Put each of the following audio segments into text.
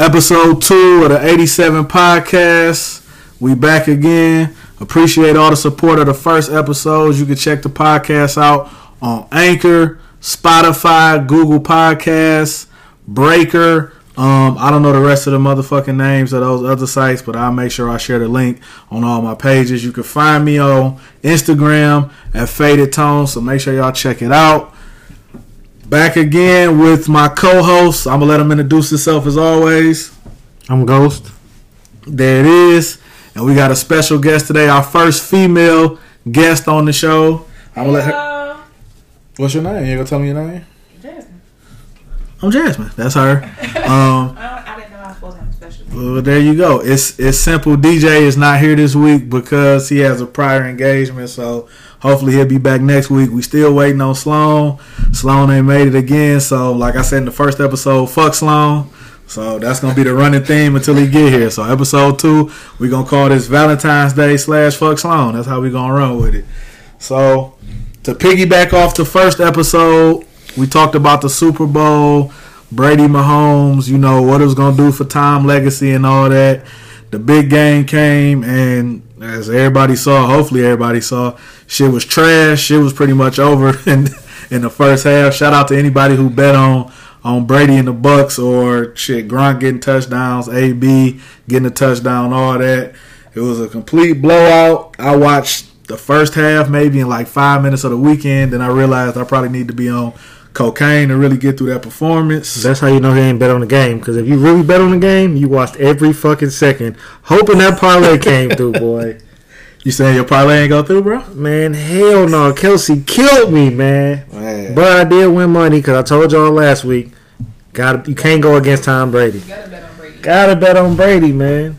Episode two of the 87 podcast. We back again. Appreciate all the support of the first episodes. You can check the podcast out on Anchor, Spotify, Google Podcasts, Breaker. Um, I don't know the rest of the motherfucking names of those other sites, but I'll make sure I share the link on all my pages. You can find me on Instagram at Faded Tone, so make sure y'all check it out. Back again with my co-host. I'm gonna let him introduce himself as always. I'm Ghost. There it is, and we got a special guest today. Our first female guest on the show. I'm gonna let her. What's your name? You gonna tell me your name? Jasmine. I'm Jasmine. That's her. Um, I didn't know I was supposed to have a special. well, there you go. It's it's simple. DJ is not here this week because he has a prior engagement. So hopefully he'll be back next week. We still waiting on Sloan. Sloan ain't made it again. So like I said in the first episode, fuck Sloan. So that's gonna be the running theme until he get here. So episode two, we gonna call this Valentine's Day slash fuck Sloan. That's how we gonna run with it. So to piggyback off the first episode, we talked about the Super Bowl, Brady Mahomes, you know, what it was to do for Tom Legacy and all that. The big game came, and as everybody saw, hopefully everybody saw, shit was trash. Shit was pretty much over in, in the first half. Shout out to anybody who bet on on Brady and the Bucs or shit, Gronk getting touchdowns, AB getting a touchdown, all that. It was a complete blowout. I watched the first half maybe in like five minutes of the weekend. Then I realized I probably need to be on cocaine to really get through that performance. That's how you know he ain't bet on the game. Because if you really bet on the game, you watched every fucking second, hoping that parlay came through, boy. You saying your parlay ain't go through, bro? Man, hell no. Kelce killed me, man. Man. But I did win money because I told y'all last week, got you can't go against Tom Brady. You gotta bet on Brady. Gotta bet on Brady, man.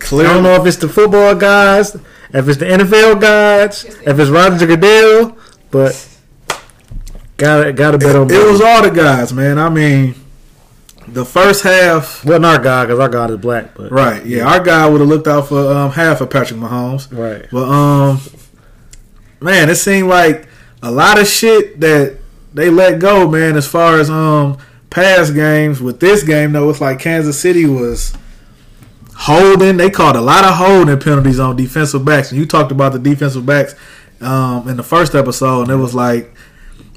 I don't know if it's the football guys, if it's the NFL guys, if it's Roger Goodell, but gotta gotta bet on it, Brady. was all the guys, man. I mean, the first half, Wasn't our guy because our guy is black, but right? Yeah, our guy would have looked out for um, half of Patrick Mahomes. right. But um, man, it seemed like a lot of shit that they let go, man. As far as um past games, with this game though, it's like Kansas City was holding. They called a lot of holding penalties on defensive backs, and you talked about the defensive backs um in the first episode, and it was like.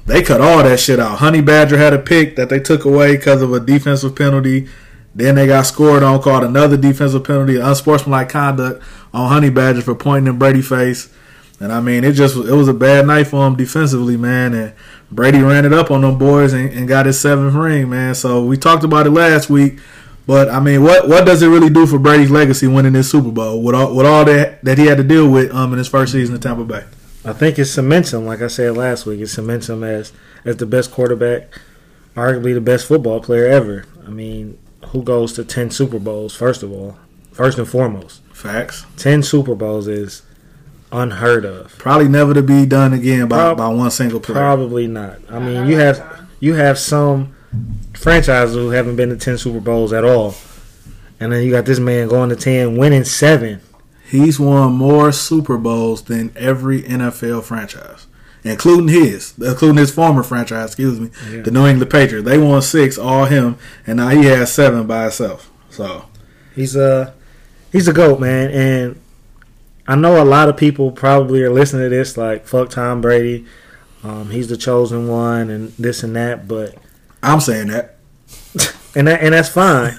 They cut all that shit out. Honey Badger had a pick that they took away because of a defensive penalty. Then they got scored on, called another defensive penalty, unsportsmanlike conduct on Honey Badger for pointing in Brady face. And I mean, it just it was a bad night for him defensively, man. And Brady ran it up on them boys and, and got his seventh ring, man. So we talked about it last week, but I mean, what what does it really do for Brady's legacy winning this Super Bowl with all with all that that he had to deal with um in his first season in Tampa Bay? I think it cements him, like I said last week, it cements him as as the best quarterback, arguably the best football player ever. I mean, who goes to ten Super Bowls? First of all, first and foremost, Facts. ten Super Bowls is unheard of. Probably never to be done again by, Prob- by one single player. Probably not. I mean, you have you have some franchises who haven't been to ten Super Bowls at all, and then you got this man going to ten, winning seven. He's won more Super Bowls than every NFL franchise, including his, including his former franchise. Excuse me, Yeah. the New England Patriots. They won six, all him, and now he has seven by himself. So He's a he's a goat, man, and I know a lot of people probably are listening to this like fuck Tom Brady. Um, he's the chosen one, and this and that, but I'm saying that. and that and that's fine.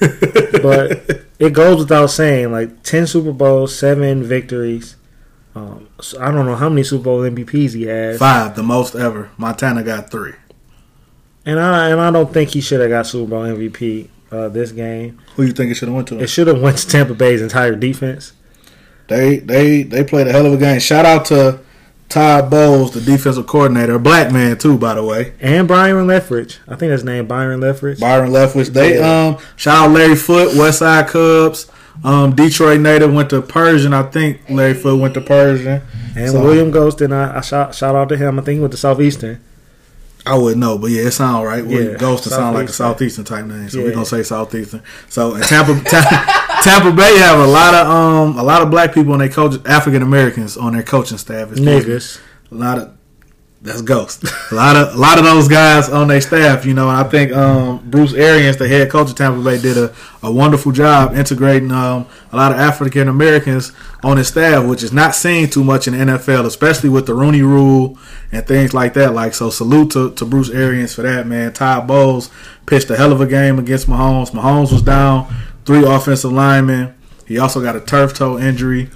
but it goes without saying, like ten Super Bowls, seven victories. Um, so I don't know how many Super Bowl MVPs he has, Five, the most ever. Montana got three. and I and I don't think he should have got Super Bowl MVP uh, this game. Who you think it should have went to? It should have went to Tampa Bay's entire defense. They they they played a hell of a game. Shout out to Todd Bowles, the defensive coordinator, a black man too, by the way. And Byron Leftwich. I think his name Byron Leftwich. Byron Leftwich. They um shout out Larry Foot, West Side Cubs. Um, Detroit native went to Pershing. I think Larry Foot went to Pershing. And So- William Ghostin, I, I shout, shout out to him. I think he went to Southeastern. I wouldn't know, but yeah, it sounds right. William Yeah, Ghost to sound like a Southeastern. type name, so Yeah. we're gonna say southeastern. So in Tampa, Ta- Tampa Bay have a lot of um a lot of black people on their coach African Americans on their coaching staff. Me. Niggas. a lot of That's Ghost. A lot of a lot of those guys on their staff, you know, and I think um, Bruce Arians, the head coach of Tampa Bay, did a, a wonderful job integrating um, a lot of African Americans on his staff, which is not seen too much in the NFL, especially with the Rooney Rule and things like that. Like so, salute to, to Bruce Arians for that, man. Todd Bowles pitched a hell of a game against Mahomes. Mahomes was down three offensive linemen. He also got a turf toe injury.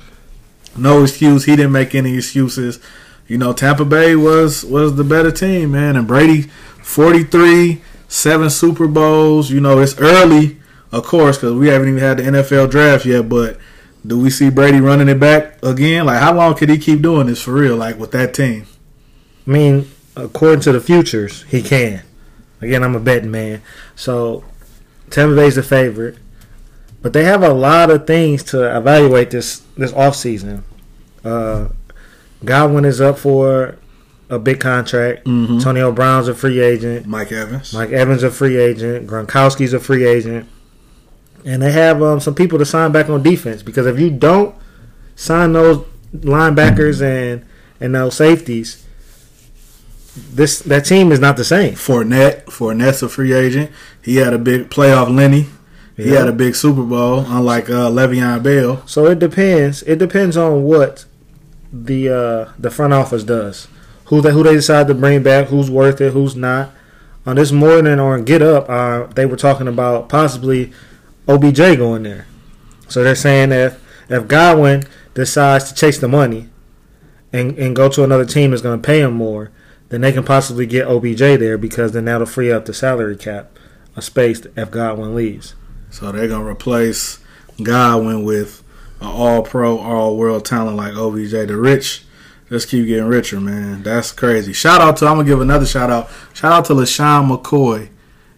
No excuse. He didn't make any excuses you know, Tampa Bay was was the better team, man. And Brady, forty three, seven Super Bowls. You know, it's early, of course, because we haven't even had the NFL draft yet. But do we see Brady running it back again? Like, how long could he keep doing this for real? Like with that team? I mean, according to the futures, he can. Again, I'm a betting man, so Tampa Bay's the favorite. But they have a lot of things to evaluate this this offseason. Uh, Godwin is up for a big contract. Mm-hmm. Antonio Brown's a free agent. Mike Evans. Mike Evans a free agent. Gronkowski's a free agent. And they have um, some people to sign back on defense because if you don't sign those linebackers and and those safeties, this that team is not the same. Fournette. Fournette's a free agent. He had a big playoff Lenny. He Yeah. had a big Super Bowl, unlike uh, Le'Veon Bell. So it depends. It depends on what the uh, the front office does. Who they who they decide to bring back, who's worth it, who's not. On this morning on Get Up, uh, they were talking about possibly OBJ going there. So they're saying that if Godwin decides to chase the money and and go to another team that's going to pay him more, then they can possibly get OBJ there because then that'll free up the salary cap, a space if Godwin leaves. So they're gonna replace Godwin with an All Pro, All World talent like OBJ. The rich just keep getting richer, man. That's crazy. Shout out to I'm gonna give another shout out. Shout out to LeSean McCoy,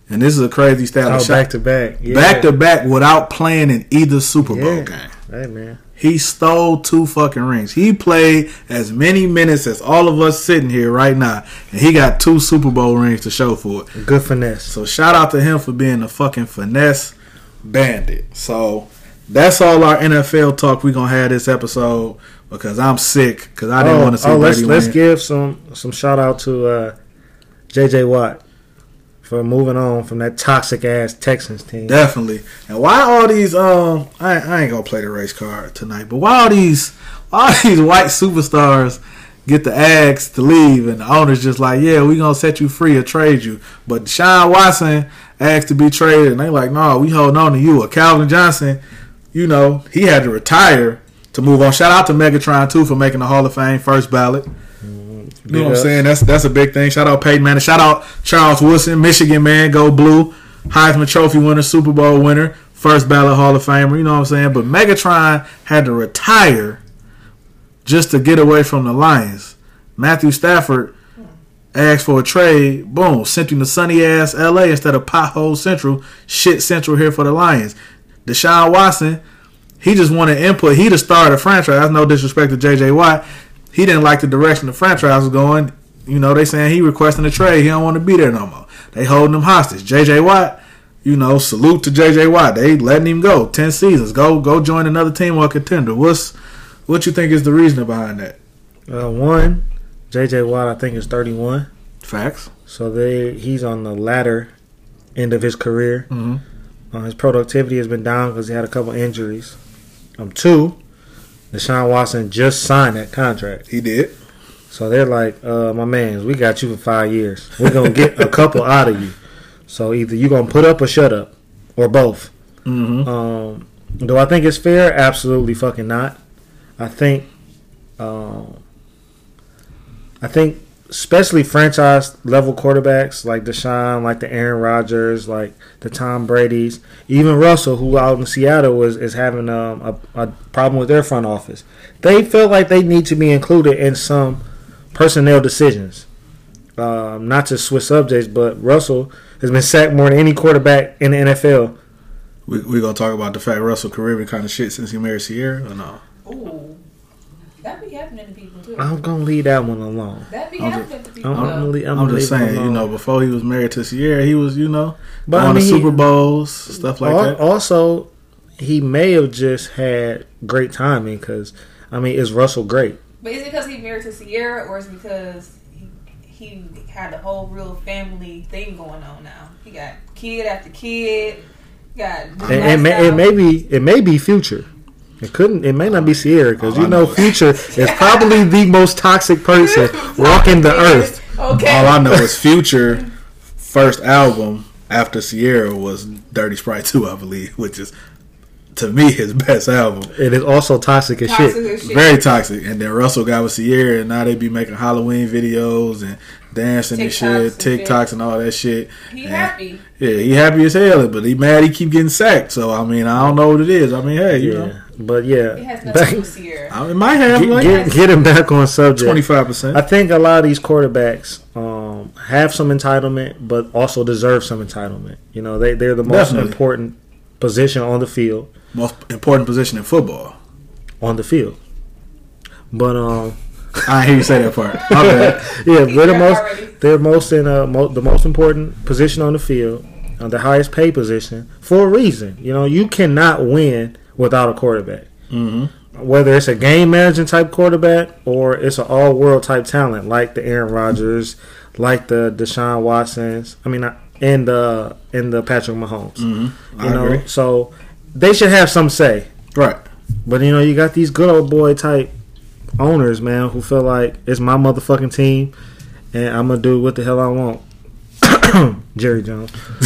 and this is a crazy stat. Oh, back to back, yeah. back to back without playing in either Super Bowl Yeah. game. Hey man. He stole two fucking rings. He played as many minutes as all of us sitting here right now, and he got two Super Bowl rings to show for it. Good finesse. So shout out to him for being a fucking finesse bandit. So that's all our NFL talk we're gonna have this episode because I'm sick because I didn't oh, want to see oh, let's Brady let's win. give some some shout out to uh, JJ Watt for moving on from that toxic ass Texans team. Definitely. And why all these um I, I ain't gonna play the race card tonight, but why all these why all these white superstars get the ags to leave and the owner's just like, Yeah, we gonna set you free or trade you. But Sean Watson asked to be traded and they like, No, we holding on to you. Or Calvin Johnson, you know, he had to retire to move on. Shout out to Megatron too for making the Hall of Fame first ballot. Mm-hmm. You know what I'm saying? That's that's a big thing. Shout out Peyton Manning. Shout out Charles Woodson, Michigan man, go blue, Heisman Trophy winner, Super Bowl winner, first ballot Hall of Famer. You know what I'm saying? But Megatron had to retire just to get away from the Lions. Matthew Stafford asked for a trade. Boom, sent him to sunny ass LA instead of pothole Central. Shit Central here for the Lions. Deshaun Watson, he just wanted input. He the star of the franchise. That's no disrespect to JJ Watt. He didn't like the direction the franchise was going. You know, they saying he requesting a trade. He don't want to be there no more. They holding him hostage. JJ Watt, you know, salute to JJ Watt. They letting him go. Ten seasons. Go go join another team or contender. What's what you think is the reason behind that? Uh, one, JJ Watt I think is 31, Facts. so they he's on the latter end of his career. Mm-hmm. Uh, his productivity has been down because he had a couple injuries. Um, two, Deshaun Watson just signed that contract. He did. So they're like, uh, my man, we got you for five years. We're gonna get a couple out of you. So either you're gonna put up or shut up, or both. Mm-hmm. Um, do I think it's fair? Absolutely fucking not. I think, um, I think, especially franchise level quarterbacks like Deshaun, like the Aaron Rodgers, like the Tom Brady's, even Russell, who out in Seattle is is having um, a, a problem with their front office. They feel like they need to be included in some personnel decisions. Um, not to switch subjects, but Russell has been sacked more than any quarterback in the NFL. We we gonna talk about the fact Russell career been kind of shit since he married Ciara or no? Ooh. That be happening to people too. I'm gonna leave that one alone. that be I'm happening to people I'm, I'm, leave, I'm, I'm, just leave it saying, you know, before he was married to Ciara, he was, you know, But, going I mean, to Super Bowls, stuff like al- that. Also, he may have just had great timing because, I mean, is Russell great? But is it because he married to Ciara or is it because he, he had the whole real family thing going on now. He got kid after kid. Got It, it, may, it may be it may be future. It couldn't. It may not be Ciara because All you oh, know know Future is probably the most toxic person walking the earth. Okay. All I know is Future first album after Ciara was Dirty Sprite 2, I believe, which is to me his best album. It is also toxic as Toxic shit. as shit. Very toxic. And then Russell got with Ciara and now they be making Halloween videos and dancing and shit, TikToks and shit. TikToks and all that shit. He And- happy. Yeah, he happy as hell, but he mad he keep getting sacked. So I mean, I don't know what it is. I mean, hey, you Yeah, know, but It yeah, has nothing back, to do with Ciara. I, it might have get, like get, getting back on subject. Twenty five percent. I think a lot of these quarterbacks um, have some entitlement, but also deserve some entitlement. You know, they they're the most Definitely. important position on the field. Most important position in football. On the field, but um, I hear you say that part. My yeah, they're the most already. they're most in uh, mo- the most important position on the field, uh, the highest paid position for a reason. You know, you cannot win without a quarterback. hmm Whether it's a game managing type quarterback or it's an all world type talent like the Aaron Rodgers, like the Deshaun Watsons. I mean, and the and the Patrick Mahomes. hmm I You know, agree. so they should have some say. Right. But you know, you got these good old boy type owners, man, who feel like it's my motherfucking team, and I'm gonna do what the hell I want. Jerry Jones.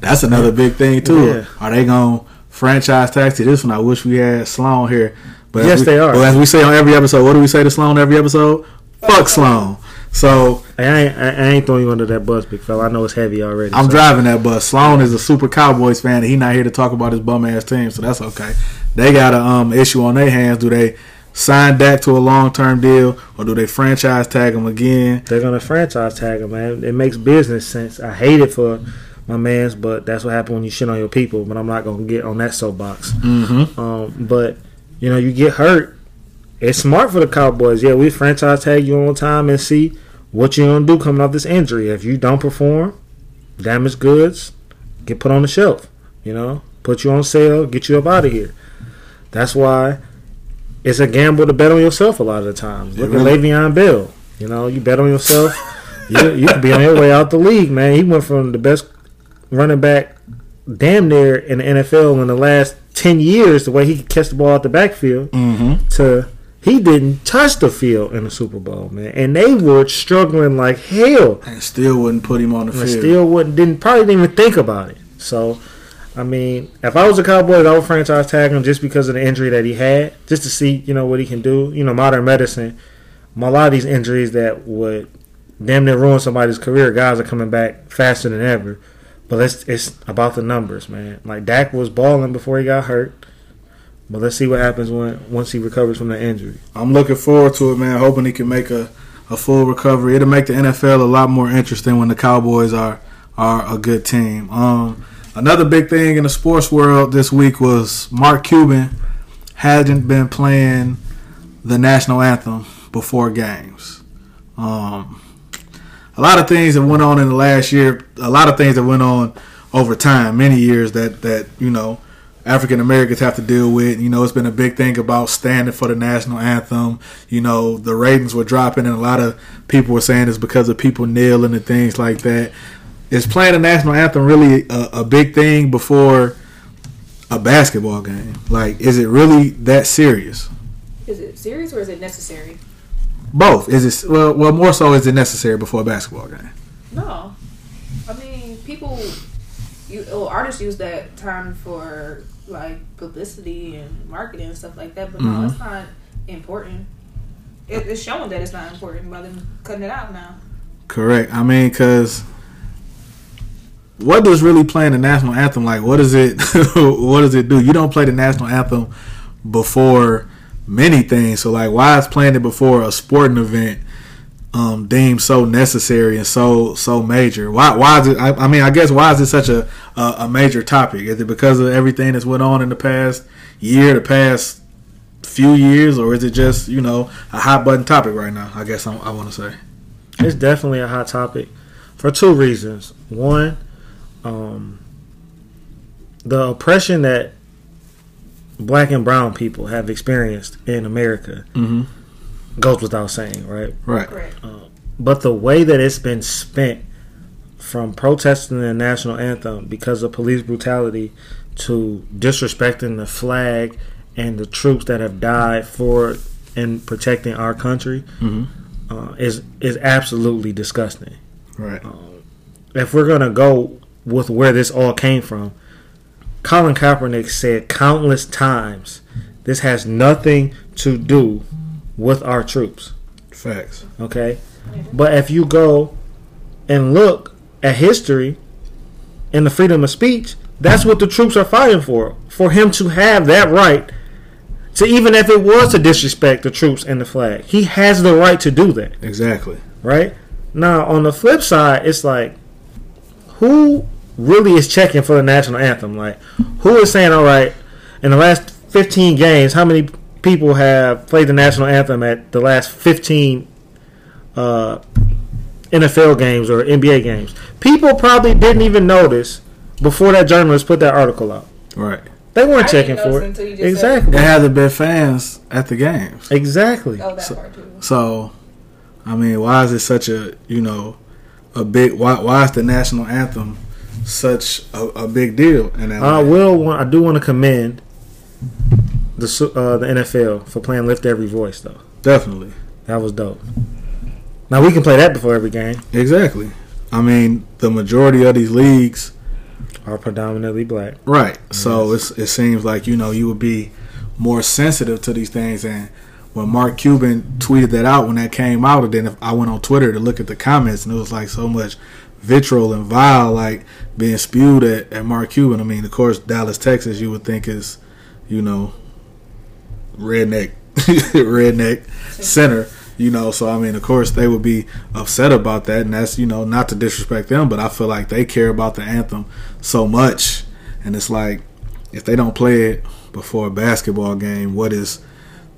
That's another big thing too. Yeah. Are they gonna franchise tag to this one? I wish we had Sloan here. But Yes, we- they are. But as we say on every episode, what do we say to Sloan every episode? Fuck Sloan. So I ain't, I ain't throwing you under that bus, big fella. I know it's heavy already. I'm so. driving that bus. Sloan is a super Cowboys fan, and he not here to talk about his bum ass team, so that's okay. They got a um issue on their hands. Do they sign Dak to a long term deal, or do they franchise tag him again? They're gonna franchise tag him, man. It makes business sense. I hate it for my man's, but that's what happened when you shit on your people. But I'm not gonna get on that soapbox. Mm-hmm. Um, but you know, you get hurt. It's smart for the Cowboys. Yeah, we franchise tag you on time and see what you're gonna do coming off this injury. If you don't perform, damaged goods get put on the shelf. You know, put you on sale, get you up out of here. That's why it's a gamble to bet on yourself a lot of the times. Look really- at Le'Veon Bell. You know, you bet on yourself, you you could be on your way out the league, man. He went from the best running back damn near in the NFL in the last ten years, the way he could catch the ball out the backfield, Mm-hmm. to he didn't touch the field in the Super Bowl, man. And they were struggling like hell. And still wouldn't put him on the And field. still wouldn't didn't probably didn't even think about it. So I mean, if I was a Cowboy, I would franchise tag him just because of the injury that he had, just to see, you know, what he can do. You know, modern medicine, a lot of these injuries that would damn near ruin somebody's career, guys are coming back faster than ever. But it's it's about the numbers, man. Like Dak was balling before he got hurt. But let's see what happens when once he recovers from the injury. I'm looking forward to it, man. Hoping he can make a, a full recovery. It'll make the NFL a lot more interesting when the Cowboys are are a good team. Um, another big thing in the sports world this week was Mark Cuban hadn't been playing the national anthem before games. Um, a lot of things that went on in the last year. A lot of things that went on over time, many years that that you know African Americans have to deal with. You know, it's been a big thing about standing for the national anthem. You know, the ratings were dropping, and a lot of people were saying it's because of people kneeling and things like that. Is playing the national anthem really a, a big thing before a basketball game? Like, is it really that serious? Is it serious or is it necessary? Both. Is it well? Well, more so is it necessary before a basketball game? No. I mean, people, you, well, artists use that time for like publicity and marketing and stuff like that, but Mhm. no, it's not important. It, it's showing that it's not important by them cutting it out now. Correct. I mean, because what does really playing the national anthem like? What does it? what does it do? You don't play the national anthem before many things. So, like, why is playing it before a sporting event um, deemed so necessary and so so major? Why? Why is it? I, I mean, I guess why is it such a, a a major topic? Is it because of everything that's went on in the past year, the past few years, or is it just you know a hot button topic right now? I guess I, I want to say. It's definitely a hot topic for two reasons. One, um, the oppression that black and brown people have experienced in America Mm-hmm. goes without saying, right? Right. Correct. But the way that it's been spent from protesting the national anthem because of police brutality to disrespecting the flag and the troops that have died for and protecting our country Mm-hmm. uh, is is absolutely disgusting. Right. If we're gonna go with where this all came from, Colin Kaepernick said countless times, "This has nothing to do with our troops." Facts. Okay, but if you go and look at history and the freedom of speech, that's what the troops are fighting for. For him to have that right to even if it was to disrespect the troops and the flag, he has the right to do that. Exactly. Right? Now, on the flip side, it's like, who really is checking for the national anthem? Like, who is saying, all right, in the last 15 games, how many people have played the national anthem at the last 15 uh, NFL games or NBA games? People probably didn't even notice before that journalist put that article out. Right. They weren't I checking didn't for it. until you just Exactly. There hasn't been fans at the games. Exactly. Oh, that So- part too. So, I mean, why is it such a you know a big why why is the national anthem such a, a big deal And? I will. Want, I do want to commend the uh, the NFL for playing "Lift Every Voice" though. Definitely. That was dope. Now we can play that before every game. Exactly. I mean, the majority of these leagues, Are predominantly black. right? So it's, it seems like you know you would be more sensitive to these things. And when Mark Cuban tweeted that out when that came out, and then if I went on Twitter to look at the comments, and it was like so much vitriol and vile like being spewed at, at Mark Cuban. I mean, of course, Dallas, Texas, you would think is you know redneck redneck center. You know, so I mean, of course, they would be upset about that, and that's you know not to disrespect them, but I feel like they care about the anthem so much, and it's like if they don't play it before a basketball game, what is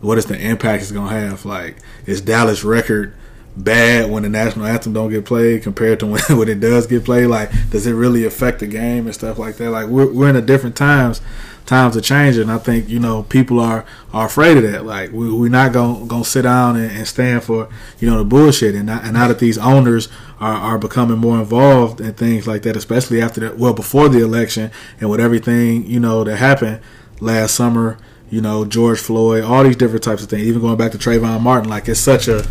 what is the impact it's gonna have? Like, is Dallas record bad when the national anthem don't get played compared to when, when it does get played? Like, does it really affect the game and stuff like that? Like, we're we're in a different times. Times are changing. And i think you know people are, are afraid of that. Like we we're not gonna gonna sit down and, and stand for you know the bullshit. And, not, and now that these owners are, are becoming more involved in things like that, especially after that well before the election and with everything you know that happened last summer. You know George Floyd, all these different types of things. Even going back to Trayvon Martin, like it's such a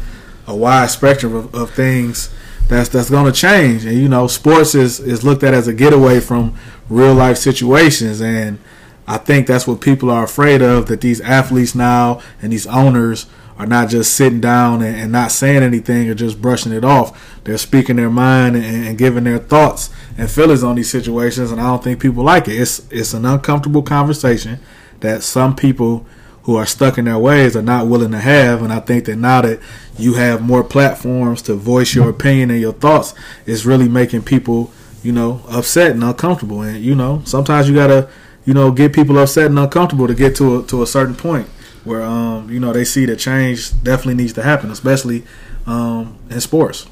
a wide spectrum of, of things that's that's going to change. And you know, sports is is looked at as a getaway from real life situations, and I think that's what people are afraid of. That these athletes now and these owners are not just sitting down and, and not saying anything or just brushing it off. They're speaking their mind and, and giving their thoughts and feelings on these situations, and I don't think people like it. It's it's an uncomfortable conversation that some people who are stuck in their ways are not willing to have. And I think that now that you have more platforms to voice your opinion and your thoughts, it's really making people, you know, upset and uncomfortable. And you know, sometimes you gotta, you know, get people upset and uncomfortable to get to a, to a certain point where, um, you know, they see that change definitely needs to happen, especially um, in sports.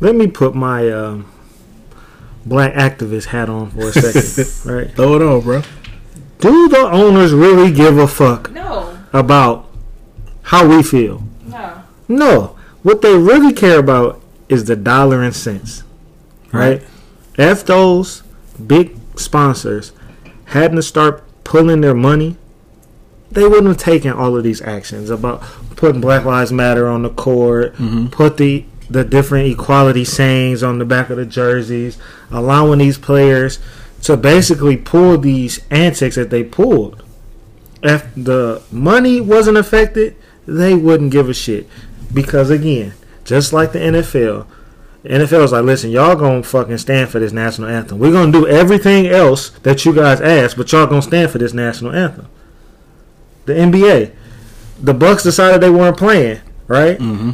Let me put my um, black activist hat on for a second. right? Throw it on, bro. Do the owners really give a fuck No, about how we feel? no. No. What they really care about is the dollar and cents. Right? If those big sponsors hadn't to start pulling their money, they wouldn't have taken all of these actions about putting Black Lives Matter on the court, Mhm. put the the different equality sayings on the back of the jerseys, allowing these players to basically pull these antics that they pulled. If the money wasn't affected, they wouldn't give a shit. Because again, just like the NFL, the NFL is like, listen, y'all gonna fucking stand for this national anthem. We're gonna do everything else that you guys ask, but y'all gonna stand for this national anthem. The NBA, the Bucks decided they weren't playing, right? Mm-hmm.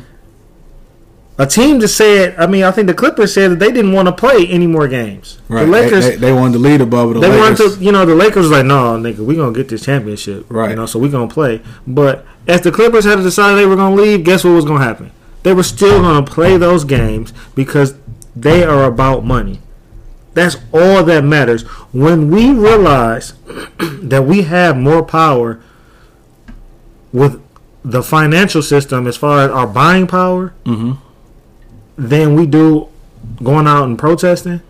A team just said, I mean, I think the Clippers said that they didn't want to play any more games. Right. The Lakers, they, they, they wanted to lead above the they Lakers. wanted to, you know, the Lakers was like, no, nigga, we gonna get this championship, Right. You know, so we gonna play. But if the Clippers had decided they were gonna leave, guess what was gonna happen? They were still gonna play those games because they are about money. That's all that matters. When we realize that we have more power with the financial system as far as our buying power, mm-hmm. Than we do going out and protesting.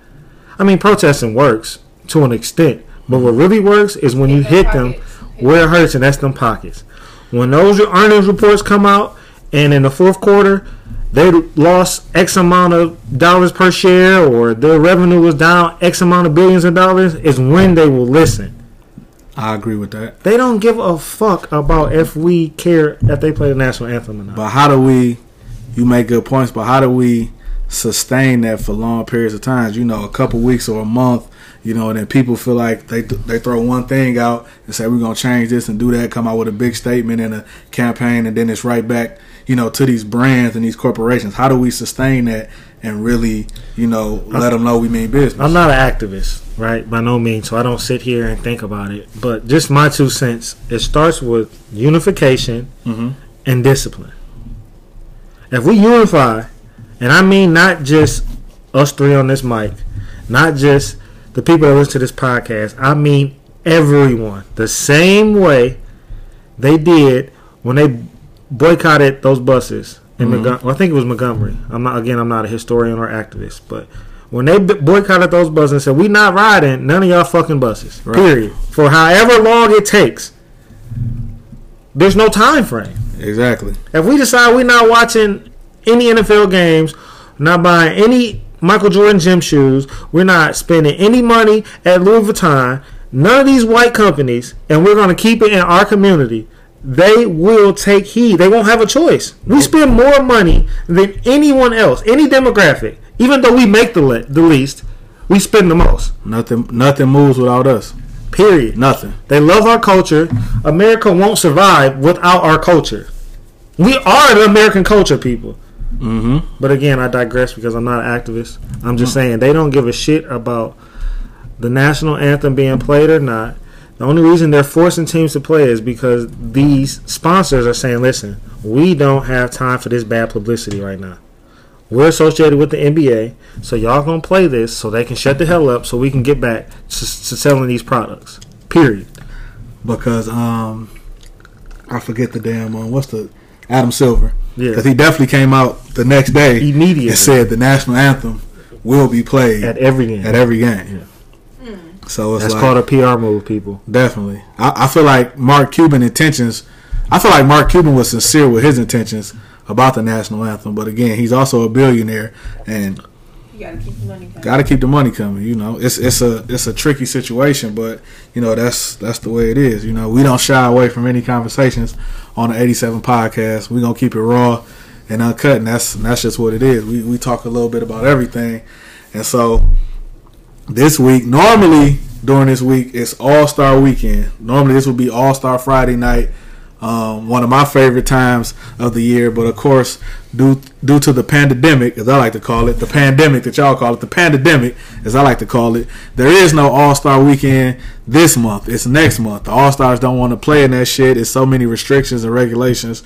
I mean, protesting works to an extent, but what really works is when you hit them where it hurts, and that's them pockets. When those earnings reports come out, and in the fourth quarter they lost X amount of dollars per share, or their revenue was down X amount of billions of dollars, is when they will listen. I agree with that. They don't give a fuck about if we care if they play the national anthem or not. But how do we? You make good points, but how do we sustain that for long periods of times? You know, a couple weeks or a month. You know, and then people feel like they they throw one thing out and say we're gonna change this and do that, come out with a big statement and a campaign, and then it's right back. You know, to these brands and these corporations. How do we sustain that and really, you know, let them know we mean business? I'm not an activist, right? By no means. So I don't sit here and think about it. But just my two cents. It starts with unification hmm and discipline. If we unify, and I mean not just us three on this mic, not just the people that listen to this podcast, I mean everyone, the same way they did when they boycotted those buses in Mhm. Montgomery. I think it was Montgomery. I'm not again. I'm not a historian or activist, but when they boycotted those buses and said we not riding none of y'all fucking buses, Right. period, for however long it takes. There's no time frame. Exactly. If we decide we're not watching any NFL games, not buying any Michael Jordan gym shoes, we're not spending any money at Louis Vuitton, none of these white companies, and we're going to keep it in our community, they will take heed. They won't have a choice. We spend more money than anyone else, any demographic. Even though we make the, le- the least, we spend the most. Nothing. Nothing moves without us. Period. Nothing. They love our culture. America won't survive without our culture. We are the American culture, people. hmm But again, I digress because I'm not an activist. I'm just saying they don't give a shit about the national anthem being played or not. The only reason they're forcing teams to play is because these sponsors are saying, listen, we don't have time for this bad publicity right now. We're associated with the NBA, so y'all gonna play this so they can shut the hell up so we can get back to, to selling these products. Period. Because um, I forget the damn um, what's the Adam Silver. Yeah. Because he definitely came out the next day Immediately. and said the national anthem will be played At at, every game. every game. Hmm. So it's That's like, called a PR move, people. Definitely. I, I feel like Mark Cuban intentions. I feel like Mark Cuban was sincere with his intentions about the national anthem, but again, he's also a billionaire and Gotta keep the money coming. got to keep the money coming. You know, it's it's a it's a tricky situation, but you know that's that's the way it is. You know, we don't shy away from any conversations on the 87 podcast. We gonna keep it raw and uncut, and that's that's just what it is. We we talk a little bit about everything, and so this week, normally during this week, it's All Star Weekend. Normally, this would be All Star Friday night. Um, one of my favorite times of the year, but of course, due due to the pandemic, as I like to call it, the pandemic that y'all call it, the pandemic, as I like to call it, there is no All Star Weekend this month. It's next month. The All Stars don't want to play in that shit. It's so many restrictions and regulations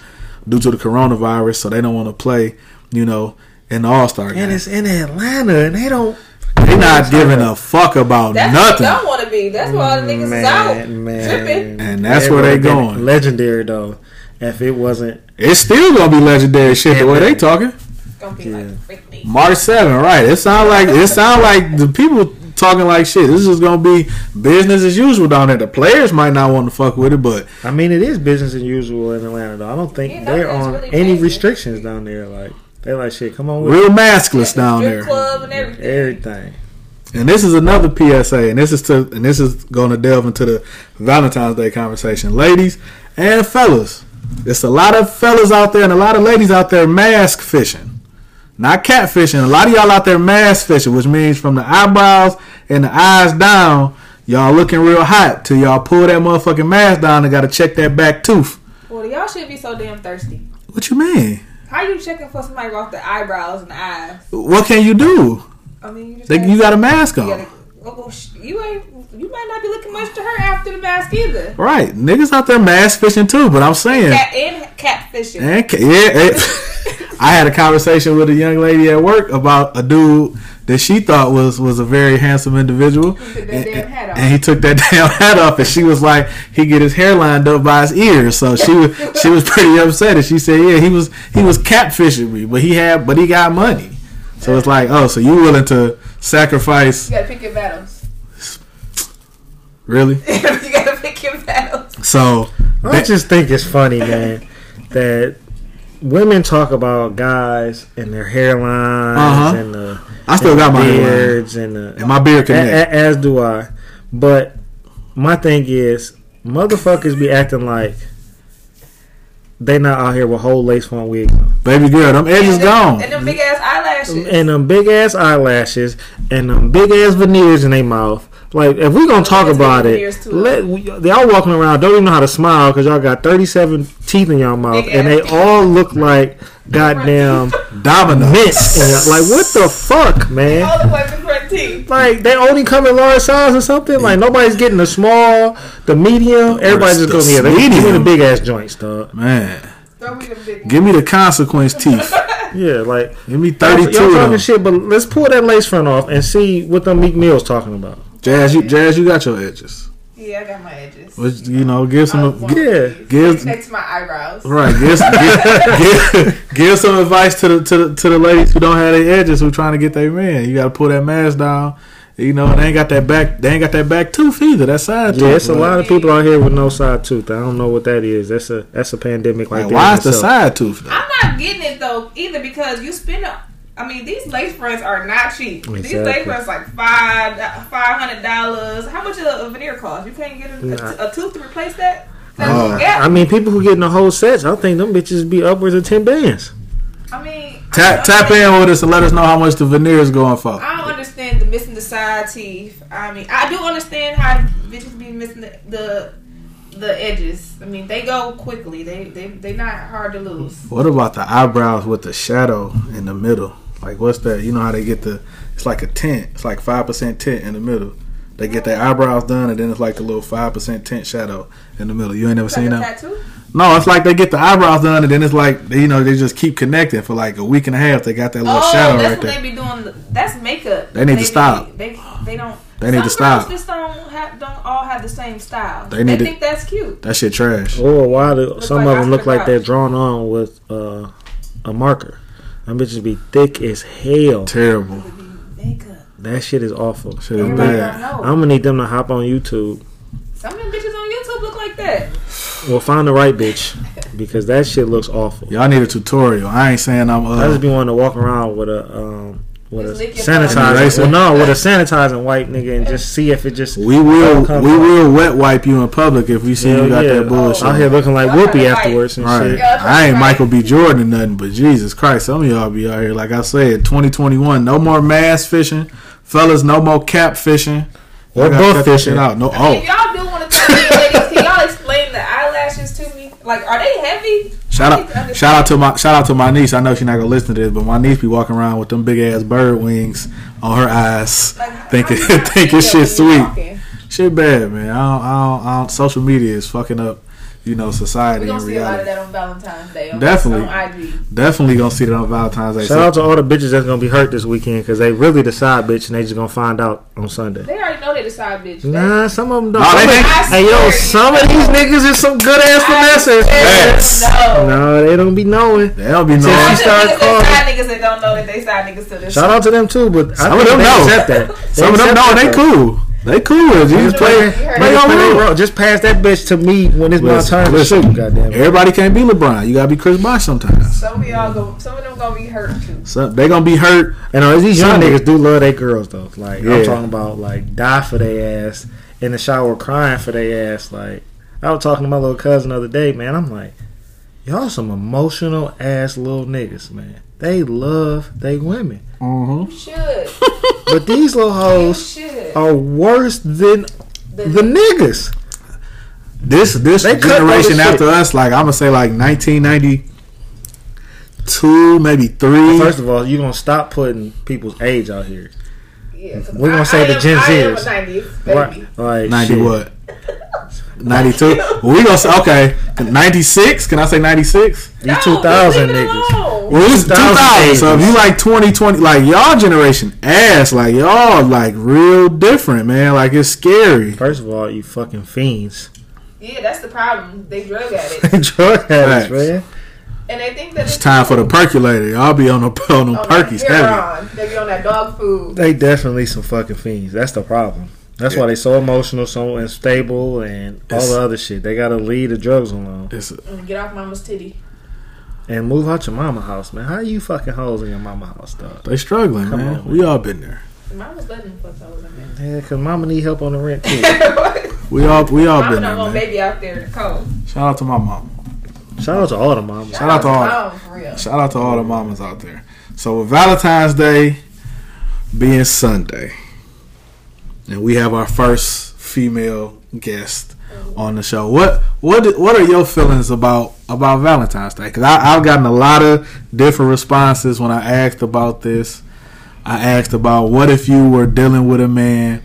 due to the coronavirus, so they don't want to play. You know, in the All Star game, And it's in Atlanta, and they don't. They not giving a fuck about That's nothing. what don't want to be. That's why all the niggas is out tripping. And that's It where they going. Legendary though. If it wasn't, It's still gonna be legendary shit the way they talking. Gonna be Yeah. like freak me. March seven, right? It sound like it sound like the people talking like shit. This is gonna be business as usual down there. The players might not want to fuck with it, but I mean, it is business as usual in Atlanta though. I don't think Yeah, they're on really any crazy. restrictions down there. Like they like shit. Come on with real maskless down Strip there. club and everything. everything. And this is another PSA, and this is to and this is going to delve into the Valentine's Day conversation, ladies and fellas. It's a lot of fellas out there and a lot of ladies out there mask fishing, not catfishing. A lot of y'all out there mask fishing, which means from the eyebrows and the eyes down, y'all looking real hot till y'all pull that motherfucking mask down and got to check that back tooth. Well, y'all should be so damn thirsty. What you mean? How you checking for somebody off the eyebrows and the eyes? What can you do? I mean, you just They, you got a mask on. oh, you ain't. You might not be looking much to her after the mask either. Right, niggas out there mask fishing too, but I'm saying. Cat and catfishing. And ca- yeah, it, eh, I had a conversation with a young lady at work about a dude that she thought was was a very handsome individual, He took that and, damn hat off. and he took that damn hat off, and she was like, he get his hair lined up by his ears, so she was she was pretty upset, and she said, yeah, he was he was catfishing me, but he had but he got money, So it's like, oh, so you willing to sacrifice? You gotta pick your battles. Really? you gotta pick your battles. So I just think it's funny, man, that women talk about guys and their hairlines Uh-huh. and the I still and got the my hairline. beards and the and my beard a- connect. a- as do I. But my thing is, motherfuckers be acting like they not out here with whole lace front wigs on. Baby girl, them edges and them, gone. And them big ass eyelashes. and them big ass eyelashes and them big ass veneers in their mouth. Like, if we're gonna talk about it, veneers let we, y'all walking around don't even know how to smile because y'all got thirty seven teeth in your mouth Big and they teeth. all look like goddamn Domino. mints. Like, what the fuck, man? all look like the front teeth. Like they only come in large size or something. Like nobody's getting the small, the medium. Everybody's just going, yeah, they give me the big ass joints, dog. Man, Throw me them big give me the consequence teeth. Yeah, like Give me y'all, thirty-two y'all of talking them. shit, but let's pull that lace front off and see what the Meek Mill's talking about. Jazz, you, Jazz, you got your edges. Yeah, I got my edges. Which, you know, give some. want yeah, these. give- next to my eyebrows. Right, give, give, give, give some advice to the to the to the ladies who don't have their edges who trying to get their man. You got to pull that mask down. You know, they ain't got that back. They ain't got that back tooth either. That side tooth. Yeah, it's a Like, lot of people out here with no side tooth. I don't know what that is. That's a that's a pandemic right Like, there. why in is the side tooth? Though? I'm not getting it though either because you spend. A, I mean, these lace fronts are not cheap. These lace fronts like five five hundred dollars. How much a, a veneer cost? You can't get a, Nah. a, a tooth to replace that. That's Oh. I mean, people who getting the whole sets, I think them bitches be upwards of ten bands. I mean, Tap I, tap in with us and let us know how much the veneer is going for. I don't understand the missing the side teeth. I mean, I do understand how bitches be missing the, the the edges. I mean, they go quickly. They they they not hard to lose. What about the eyebrows with the shadow in the middle? Like, what's that? You know how they get the? It's like a tint. It's like five percent tint in the middle. They get their eyebrows done, and then it's like a little five percent tint shadow in the middle. You ain't never Like seen a that? tattoo. No, it's like they get the eyebrows done, and then it's like they, you know they just keep connecting for like a week and a half. They got that little Oh, shadow that's right what there. they be doing. That's makeup. They need to be- stop. They they don't. They need to some stop. girls just don't have don't all have the same style. They They, to- think that's cute. That shit trash. Or why while, the- some like of them look like they're drawn on with uh, a marker. Them bitches be thick as hell. Terrible. It be makeup. That shit is awful. Shit is bad. I'm gonna need them to hop on YouTube. Some of them bitches on YouTube look like that. Well, find the right bitch because that shit looks awful. Y'all need a tutorial. I ain't saying I'm. I Uh, just be wanting to walk around with a um with Just a lick sanitizer. Well, no, with a sanitizing white nigga and just see if it just we will. We from. will wet wipe you in public if we see Hell you got yeah. that bullshit. out here looking like Y'all Whoopi afterwards and Right. shit. I ain't Michael B. Jordan or nothing, but Jesus Christ, some of y'all be out here. Like I said, 2021, no more mass fishing. Fellas, no more cap fishing. Or Y'all both cut fishing. shit out. No, oh. If oh, y'all do want to tell me, ladies, can y'all explain the eyelashes to me? Like, are they heavy? Shout out, shout out to my, shout out to my niece. I know she's not gonna listen to this, but my niece be walking around with them big ass bird wings on her eyes, thinking, thinking shit sweet. Shit bad, man. I don't, I don't, I don't, social media is fucking up, you know, society We and gonna see a lot of that on Valentine's Day. On, Definitely. on IG. Definitely gonna see that on Valentine's Day. Shout out to all the bitches that's gonna be hurt this weekend because they really the side bitch and they just gonna find out on Sunday. They already know they the side bitch. Nah, some of them don't. Nah, they Some of- hey yo, some of these niggas is some good ass finessers. Facts. No. No, they don't be knowing. They don't be Until knowing. she Some started calling. that side niggas that don't know that they side niggas to this. Shout out to them too, but Some I of think them they know. accept that. Some of them know they though. cool. They cool. with. You just play, You play your Play their role. role. Just pass that bitch to me when it's Listen, my turn listen. to shoot. Goddamn. Everybody can't be LeBron. You gotta be Chris Bosh sometimes. Some of y'all go. Some of them gonna be hurt too. So they gonna be hurt. And uh, these young niggas do love their girls though. Like Yeah. I'm talking about like die for their ass in the shower crying for their ass. Like I was talking to my little cousin the other day, man. I'm like, y'all some emotional ass little niggas, man. They love they women, Mm-hmm. You should. but these little You hoes are worse than The- the niggas. This this They generation after shit. us, like I'm gonna say, like 1992, maybe three. First of all, you gonna stop putting people's age out here. Yeah, 'cause We're gonna I- say I the am- Gen I Zers. 90s. Right? Like 90 shit. what? 92. well, we gonna say okay. 96. Can I say 96? These No, 2000 niggas. alone. Well, it's 2000 2000. So if you like 2020, like y'all generation ass, like y'all like real different, man. Like it's scary. First of all, you fucking fiends. Yeah, that's the problem. They drug addicts. They drug addicts, Facts. man. And they think that It's time for the percolator. I'll be on the on them on perkies heavy. They be on that dog food. They definitely some fucking fiends. That's the problem. That's why they so emotional, so unstable, and all It's- the other shit. They gotta leave the drugs alone It's Mm, Get off mama's titty. and move out your mama house, man. How you fucking hoes in your mama house, dog? they struggling, Come man. on, We all been there. Mama's was letting them fuck hoes in Yeah, cause mama need help on the rent too. We all we all Mama been there, don't want man. baby out there to cold. Shout out to my mama. Shout out to all the mamas. Shout out to all. Mom, for real. Shout out to all the mamas out there. So with Valentine's Day being Sunday, and we have our first female guest mm-hmm. on the show. What what what are your feelings about about Valentine's Day? Because I've gotten a lot of different responses when I asked about this. I asked about what if you were dealing with a man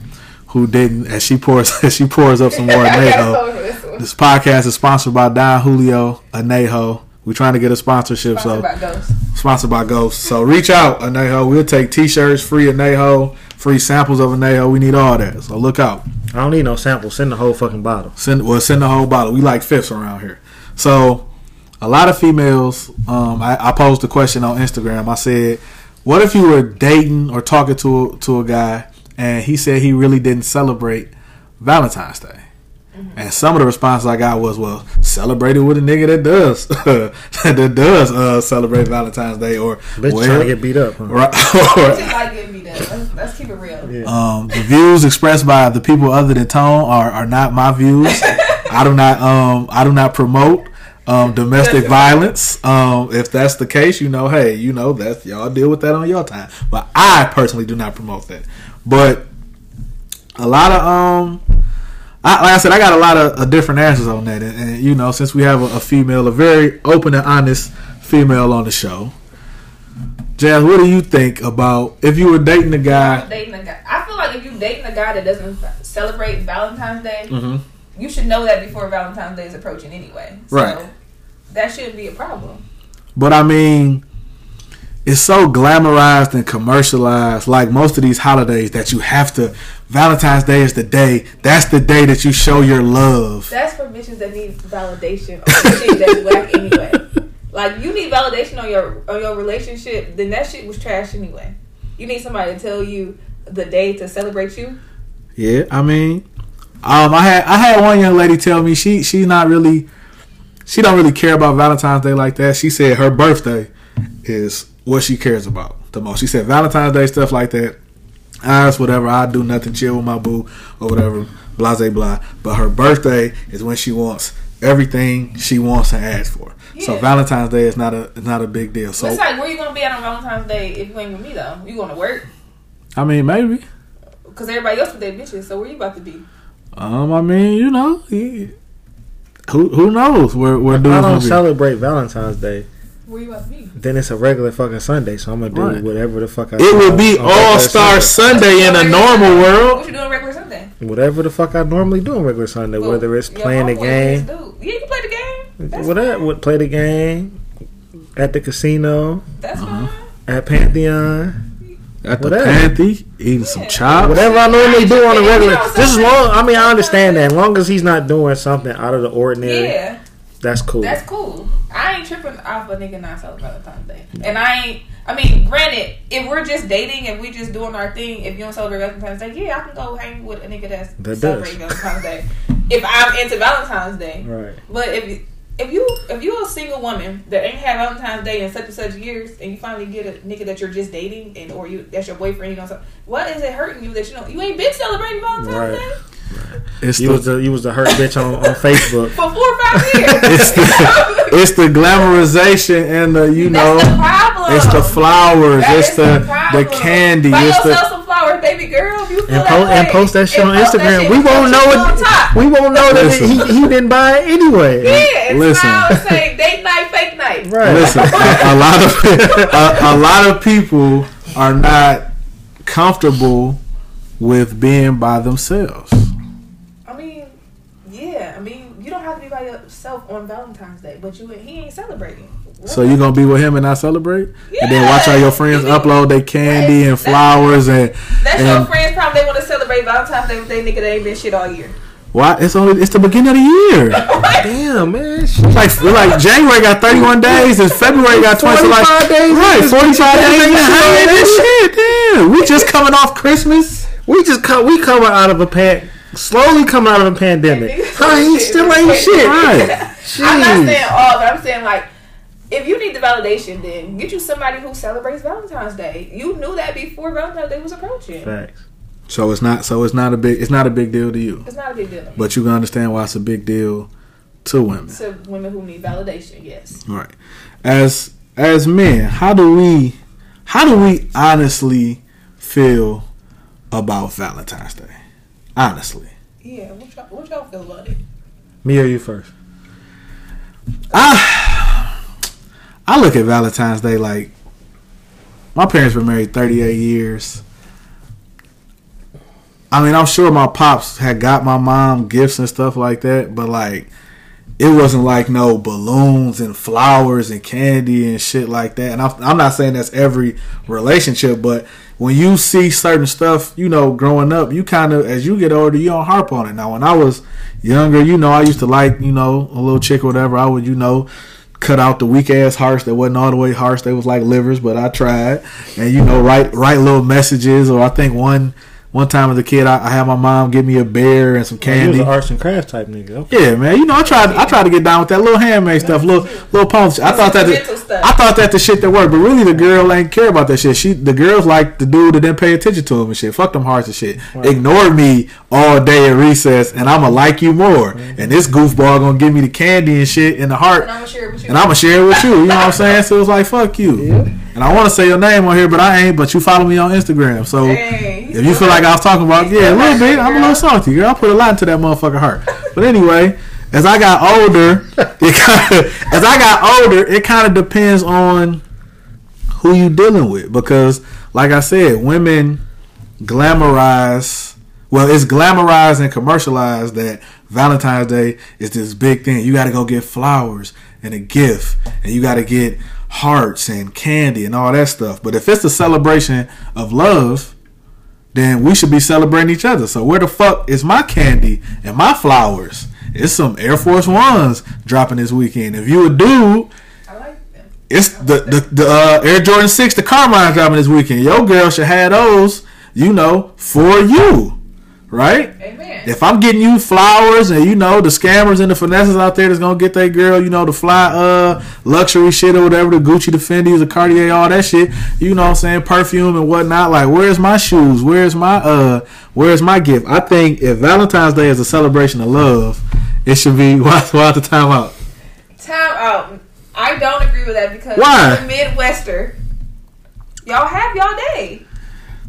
who didn't. As she pours as she pours up some more Anejo. this podcast is sponsored by Don Julio Anejo. We're trying to get a sponsorship, so Sponsored by Ghost. sponsored by Ghost. So reach out, Anejo. We'll take T-shirts, free Anejo, free samples of Anejo. We need all that. So look out. I don't need no samples. Send the whole fucking bottle. Send well, send the whole bottle. We like fifths around here. So a lot of females. Um, I, I posed a question on Instagram. I said, "What if you were dating or talking to to a guy and he said he really didn't celebrate Valentine's Day?" And some of the responses I got was, "Well, celebrate it with a nigga that does that does uh, celebrate Valentine's Day, or Bitch well, trying to get beat up. Huh? right, Just like getting beat up. Let's, let's keep it real. Yeah. Um, the views expressed by the people other than Tone are, are not my views. I do not um I do not promote um domestic violence. Um, if that's the case, you know, hey, you know that's y'all deal with that on your time. But I personally do not promote that. But a lot of um. I, like I said, I got a lot of uh, different answers on that, and, and you know, since we have a, a female, a very open and honest female on the show, Jazz, what do you think about if you were dating a guy? Dating a guy. I feel like if you're dating a guy that doesn't celebrate Valentine's Day, Mhm. you should know that before Valentine's Day is approaching anyway. So Right. That shouldn't be a problem. But I mean, it's so glamorized and commercialized, like most of these holidays, that you have to. Valentine's Day is the day. That's the day that you show your love. That's for bitches that need validation on shit that's whack anyway. Like you need validation on your on your relationship, then that shit was trash anyway. You need somebody to tell you the day to celebrate you. Yeah, I mean, um, I had I had one young lady tell me she she's not really, she don't really care about Valentine's Day like that. She said her birthday is what she cares about the most. She said Valentine's Day stuff like that. I just whatever. I do nothing, chill with my boo or whatever. Blah blah blah. But her birthday is when she wants everything she wants and asks for. So Valentine's Day is not a is not a big deal. So it's like where you gonna be at on Valentine's Day if you ain't with me though? You going to work? I mean maybe. Cause everybody else with their bitches. So where you about to be? Um, I mean you know, he, who who knows where where If dudes I don't be. celebrate Valentine's Day, Where you about to be? Then it's a regular fucking Sunday. So I'm gonna do Right. whatever the fuck I. It would be All Star Sunday in a normal What world. you doing regular Sunday? Whatever the fuck I normally do on regular Sunday, Well, whether it's playing the game, just do. Yeah, you play the game. That's whatever, fine. would play the game at the casino, That's Uh-huh. fine. at Pantheon, At the Whatever. Panthy, eating some Yeah. chops. whatever I normally do on a regular. This is long, I mean, I understand that. As long as he's not doing something out of the ordinary, Yeah, that's cool. that's cool. I ain't tripping off a nigga not celebrating Valentine's Day. And I ain't. I mean, granted, if we're just dating and we just doing our thing, if you don't celebrate Valentine's Day, yeah, I can go hang with a nigga that's That celebrating Valentine's Day. If I'm into Valentine's Day, right. but if if you if you a single woman that ain't had Valentine's Day in such and such years, and you finally get a nigga that you're just dating and or you that's your boyfriend, you know, so, what is it hurting you that you know you ain't been celebrating Valentine's Right. Day It's You the, was the you was the hurt bitch on, on Facebook. for four or five years? it's the it's the glamorization and the you know the problem. it's the flowers, That it's is the the candy, Buy it's yourself the some flowers, baby girl. If you feel And, that po- way. and post that shit And on Instagram. shit We won't put know you on it. We won't know that he, he didn't buy it anyway. Yeah, and Listen. smile and say date night, fake night. Right. listen. A, a lot of a, a lot of people are not comfortable with being by themselves. I mean, yeah. I mean, you don't have to be by yourself on Valentine's Day, but you he ain't celebrating. So you gonna be with him and not celebrate, and then watch all your friends upload their candy and That's- flowers and That's your friends' problem. They want to celebrate Valentine's Day with their nigga that ain't been shit all year. Why? It's only it's the beginning of the year. Damn, man. like like January got 31 days and February got 20 so like days. right 45 days Make behind sure this shit. Damn, we just coming off Christmas. We just come. We coming out of a pan. Slowly coming out of a pandemic. Huh, he still ain't shit. Right. I'm not saying all, but I'm saying like, if you need the validation, then get you somebody who celebrates Valentine's Day. You knew that before Valentine's Day was approaching. Facts. So it's not so it's not a big it's not a big deal to you, It's not a big deal but you can understand why it's a big deal to women. to women who need validation. Yes. Right. As as men, how do we how do we honestly feel about Valentine's Day? Honestly. Yeah. What y'all, what y'all feel about it? Me or you first? I I look at Valentine's Day like my parents were married 38 years. I mean, I'm sure my pops had got my mom gifts and stuff like that, but like it wasn't like no balloons and flowers and candy and shit like that. And I'm, not saying that's every relationship, but when you see certain stuff, you know, growing up, you kind of, as you get older, you don't harp on it. Now, when I was younger, you know, I used to like, you know, a little chick or whatever. I would, you know, cut out the weak ass hearts that wasn't all the way hearts. They was like livers, but I tried. And, you know, write, write little messages. Or I think one, one time as a kid, I, I had my mom give me a bear and some You candy. was an arts and crafts type nigga. Okay. Yeah, man. You know, I tried. I tried to get down with that little handmade stuff, little little pumps. I thought that. The. I thought that the shit that worked, but really the girl ain't care about that shit. She, the girls like the dude that didn't pay attention to him and shit. Fuck them hearts and shit. Ignored me all day at recess, and I'ma like you more. Mm-hmm. And this goofball gonna give me the candy and shit in the heart, And I'm gonna share it with you. and I'ma share it with you. You know what I'm saying? So it was like fuck you. And I want to say your name on here, but I ain't. But you follow me on Instagram, so. Hey, If you feel like I was talking about, yeah, a little bit. I'm a little salty, girl. I put a lot into that motherfucker heart. But anyway, as I got older, it kind of, as I got older, it kind of depends on who you dealing with because, like I said, women glamorize. Well, it's glamorized and commercialized that Valentine's Day is this big thing. You got to go get flowers and a gift, and you got to get hearts and candy and all that stuff. But if it's a celebration of love, then we should be celebrating each other. So where the fuck is my candy and my flowers? It's some Air Force Ones dropping this weekend. If you a dude, I like them. it's the the, the uh, Air Jordan Six, the Carmine dropping this weekend. Your girl should have those, you know, for you, right? Amen. If I'm getting you flowers and you know the scammers and the finesses out there that's gonna get that girl, you know, the fly uh luxury shit or whatever, the Gucci, the Fendi, the Cartier, all that shit, you know what I'm saying, perfume and whatnot. Like, where's my shoes? Where's my uh where's my gift? I think if Valentine's Day is a celebration of love, it should be why why the time out. Time out. I don't agree with that because Why? the Midwester, y'all have y'all day.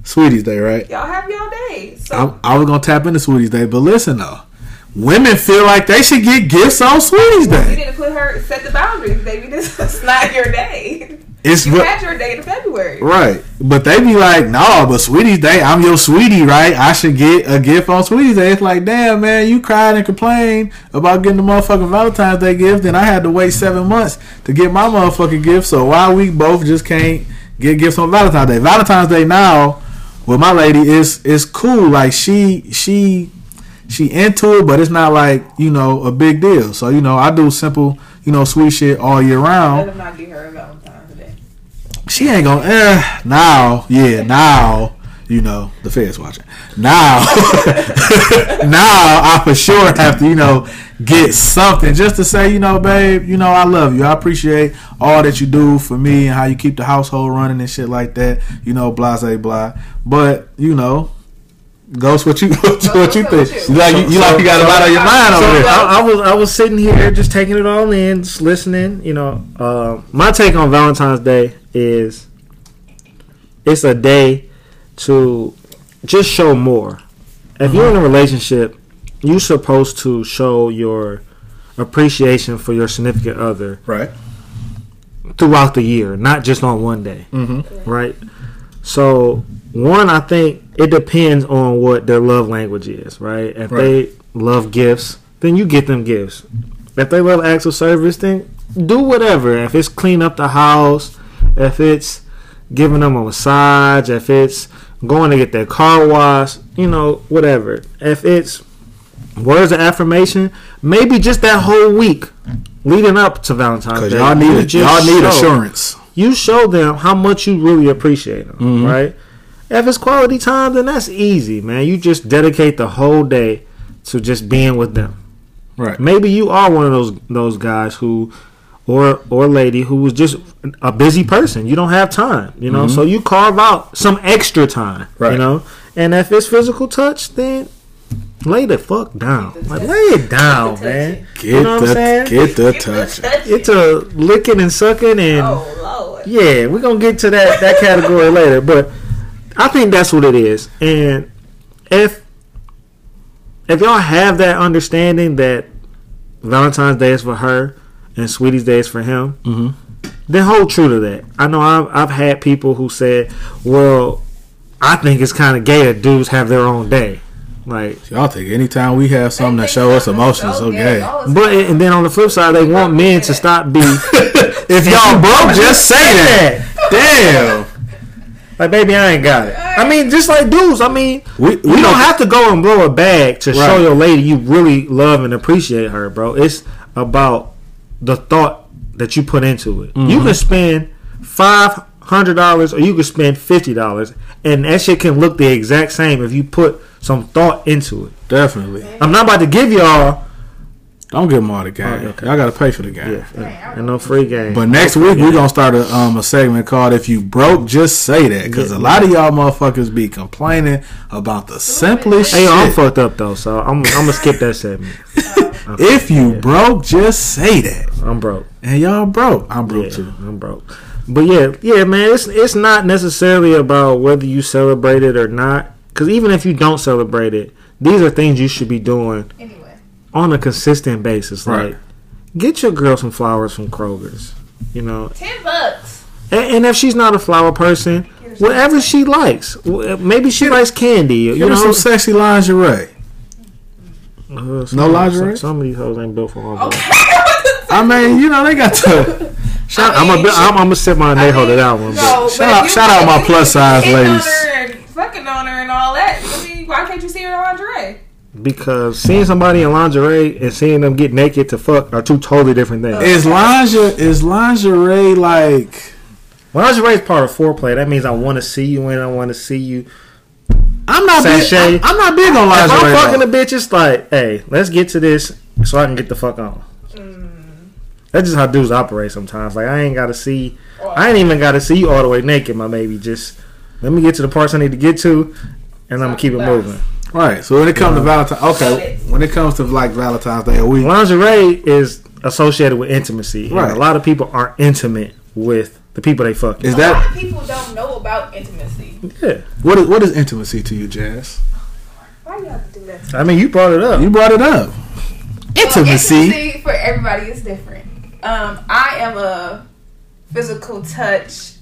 Sweetest Day, right? Y'all have y'all day. So I, I was gonna tap into Sweetest Day, but listen though. Women feel like they should get gifts on Sweetest Day. you to put her set the boundaries, baby. This is not your day. It's You had your day in February. Right. But they be like, no, but Sweetest Day, I'm your sweetie, right? I should get a gift on Sweetest Day. It's like, damn, man, you cried and complained about getting the motherfucking Valentine's Day gift, and I had to wait seven months to get my motherfucking gift. So why we both just can't get gifts on Valentine's Day? Valentine's Day now with my lady is is cool. Like she she she into it, but it's not like you know a big deal. So you know I do simple you know sweet shit all year round. Let him not get her a Valentine's Day. She ain't gonna. Eh, now, yeah, now. You know the feds watching. Now, now I for sure have to, you know, get something just to say, you know, babe, you know, I love you. I appreciate all that you do for me and how you keep the household running and shit like that. You know, blah, blah, blah. But you know, Ghost, what you what you think? You like you, you like you got a lot on your mind over So there. I, I was I was sitting here just taking it all in, just listening. You know, uh, my take on Valentine's Day is it's a day to just show more. If you're in a relationship, you're supposed to show your appreciation for your significant other Right. throughout the year, not just on one day, Mm-hmm. right? So, one, I think it depends on what their love language is, right? If Right. they love gifts, then you get them gifts. If they love acts of service, then do whatever. If it's clean up the house, if it's giving them a massage, if it's going to get their car washed, you know, whatever. If it's words of affirmation, maybe just that whole week leading up to Valentine's Day. y'all need y'all need show- assurance. You show them how much you really appreciate them, Mhm. right? If it's quality time, then that's easy, man. You just dedicate the whole day to just being with them. Right. Maybe you are one of those those guys who, or or lady who was just a busy person. You don't have time, you know. So you carve out some extra time, Right. you know. And if it's physical touch, then lay the fuck down. The Like lay it down, Get man. Get You know what I'm the saying? get the touch. touch. It's a licking and sucking and Oh lord. yeah, we're gonna get to that that category later, but I think that's what it is. And if if y'all have that understanding that Valentine's Day is for her and Sweetest Day is for him, Mhm. then hold true to that. I know I've I've had people who said, "Well, I think it's kind of gay that dudes have their own day." Like, Y'all think anytime we have something that show us emotions, okay. but and then on the flip side, they want men to stop being. if y'all broke, just say that. Damn. Like, baby, I ain't got it. I mean, just like dudes. I mean, We, we don't have to go and blow a bag to show your lady you really love and appreciate her, bro. It's about the thought that you put into it. You Mm-hmm. can spend five hundred dollars or you can spend fifty dollars, and that shit can look the exact same if you put some thought into it. definitely. I'm not about to give y'all Don't give them all the game. Oh, okay. Y'all got to pay for the game. yeah, and no free game. But next week we're gonna start a um a segment called "If You Broke, Just Say That" because a lot of y'all motherfuckers be complaining about the simplest hey, yo, I'm fucked up though, so I'm, I'm gonna skip that segment. If you broke, just say that. I'm broke. And y'all broke. I'm broke Yeah, too. I'm broke. But yeah, yeah, man, it's it's not necessarily about whether you celebrate it or not. Because even if you don't celebrate it, these are things you should be doing Anyway. on a consistent basis. Right. Like, get your girl some flowers from Kroger's. You know, Ten bucks. and, and if she's not a flower person, whatever she likes, maybe she likes candy. You know, some sexy lingerie. Uh, some, No lingerie? Some, some of these hoes ain't built for all. Okay. I mean, you know they got to. Shout, I'm gonna I'm, I'm gonna sit my they hold it out one. No, Shout but out- if shout out my plus size hitting on ladies. her and Fucking on her and all that. I mean, why can't you see her in lingerie? because seeing somebody in lingerie and seeing them get naked to fuck are two totally different things. Is lingerie is lingerie like? Lingerie is part of foreplay. That means I want to see you and I want to see you. I'm not big. Sachet. I'm, I'm not big on If I'm fucking though. a bitch, it's like, hey, let's get to this so I can get the fuck on. That's just how dudes operate sometimes. Like I ain't got to see, oh, I ain't even got to see you all the way naked, my baby. Just let me get to the parts I need to get to, and I'm gonna keep it moving. Right. So when it comes to Valentine, okay. When it comes to like Valentine's Day, we Lingerie is associated with intimacy, and Right. a lot of people aren't intimate with the people they fuck. is that a that lot of people don't know about intimacy. Yeah, what is what is intimacy to you, Jazz? Why you have to do that? I mean, you brought it up. You brought it up. Well, Intimacy. intimacy for everybody is different. Um, I am a physical touch,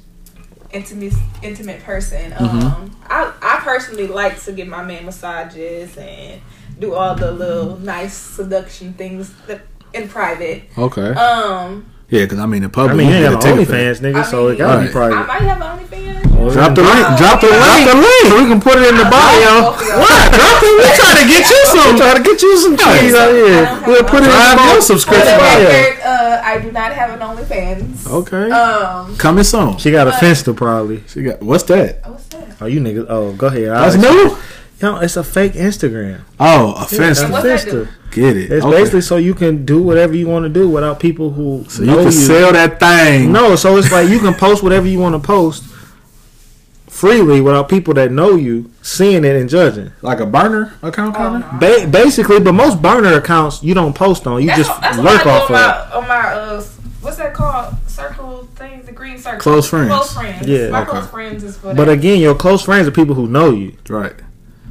intimate, intimate person. Um, Mm-hmm. I, I personally like to give my man massages and do all the little nice seduction things that, in private. Okay. Um, Yeah, because I mean in I public. mean, you you ain't gotta got take a OnlyFans, nigga, I so it gotta be Right. I private. might have OnlyFans. Drop the link. Drop the link. Drop link. the link. We can put it in the bio. Both of y'all. What? Drop the link. Trying to get you I'm some. trying to get you some cheese out here. We'll put it in the Drive bio. your subscription. bio. uh, I do not have an OnlyFans. Okay. Um, Coming soon. She got a Finsta probably. She got what's that? what's that? Oh, you niggas. Oh, go ahead. That's I'll- new. Yo, it's a fake Instagram. Oh, a offensive. What's? Get it. It's Okay. basically so you can do whatever you want to do without people who so you know can sell that thing. No, so it's like you can post whatever you want to post freely without people that know you seeing it and judging. Like a burner account, Oh, kind no. Ba- basically, but most burner accounts you don't post on. You That's just what- that's what lurk I off on of. my, on my uh, what's that called? Circle things, the green circle. Close friends. Close friends. Yeah. my Okay. close friends is for But that. again, your close friends are people who know you. Right.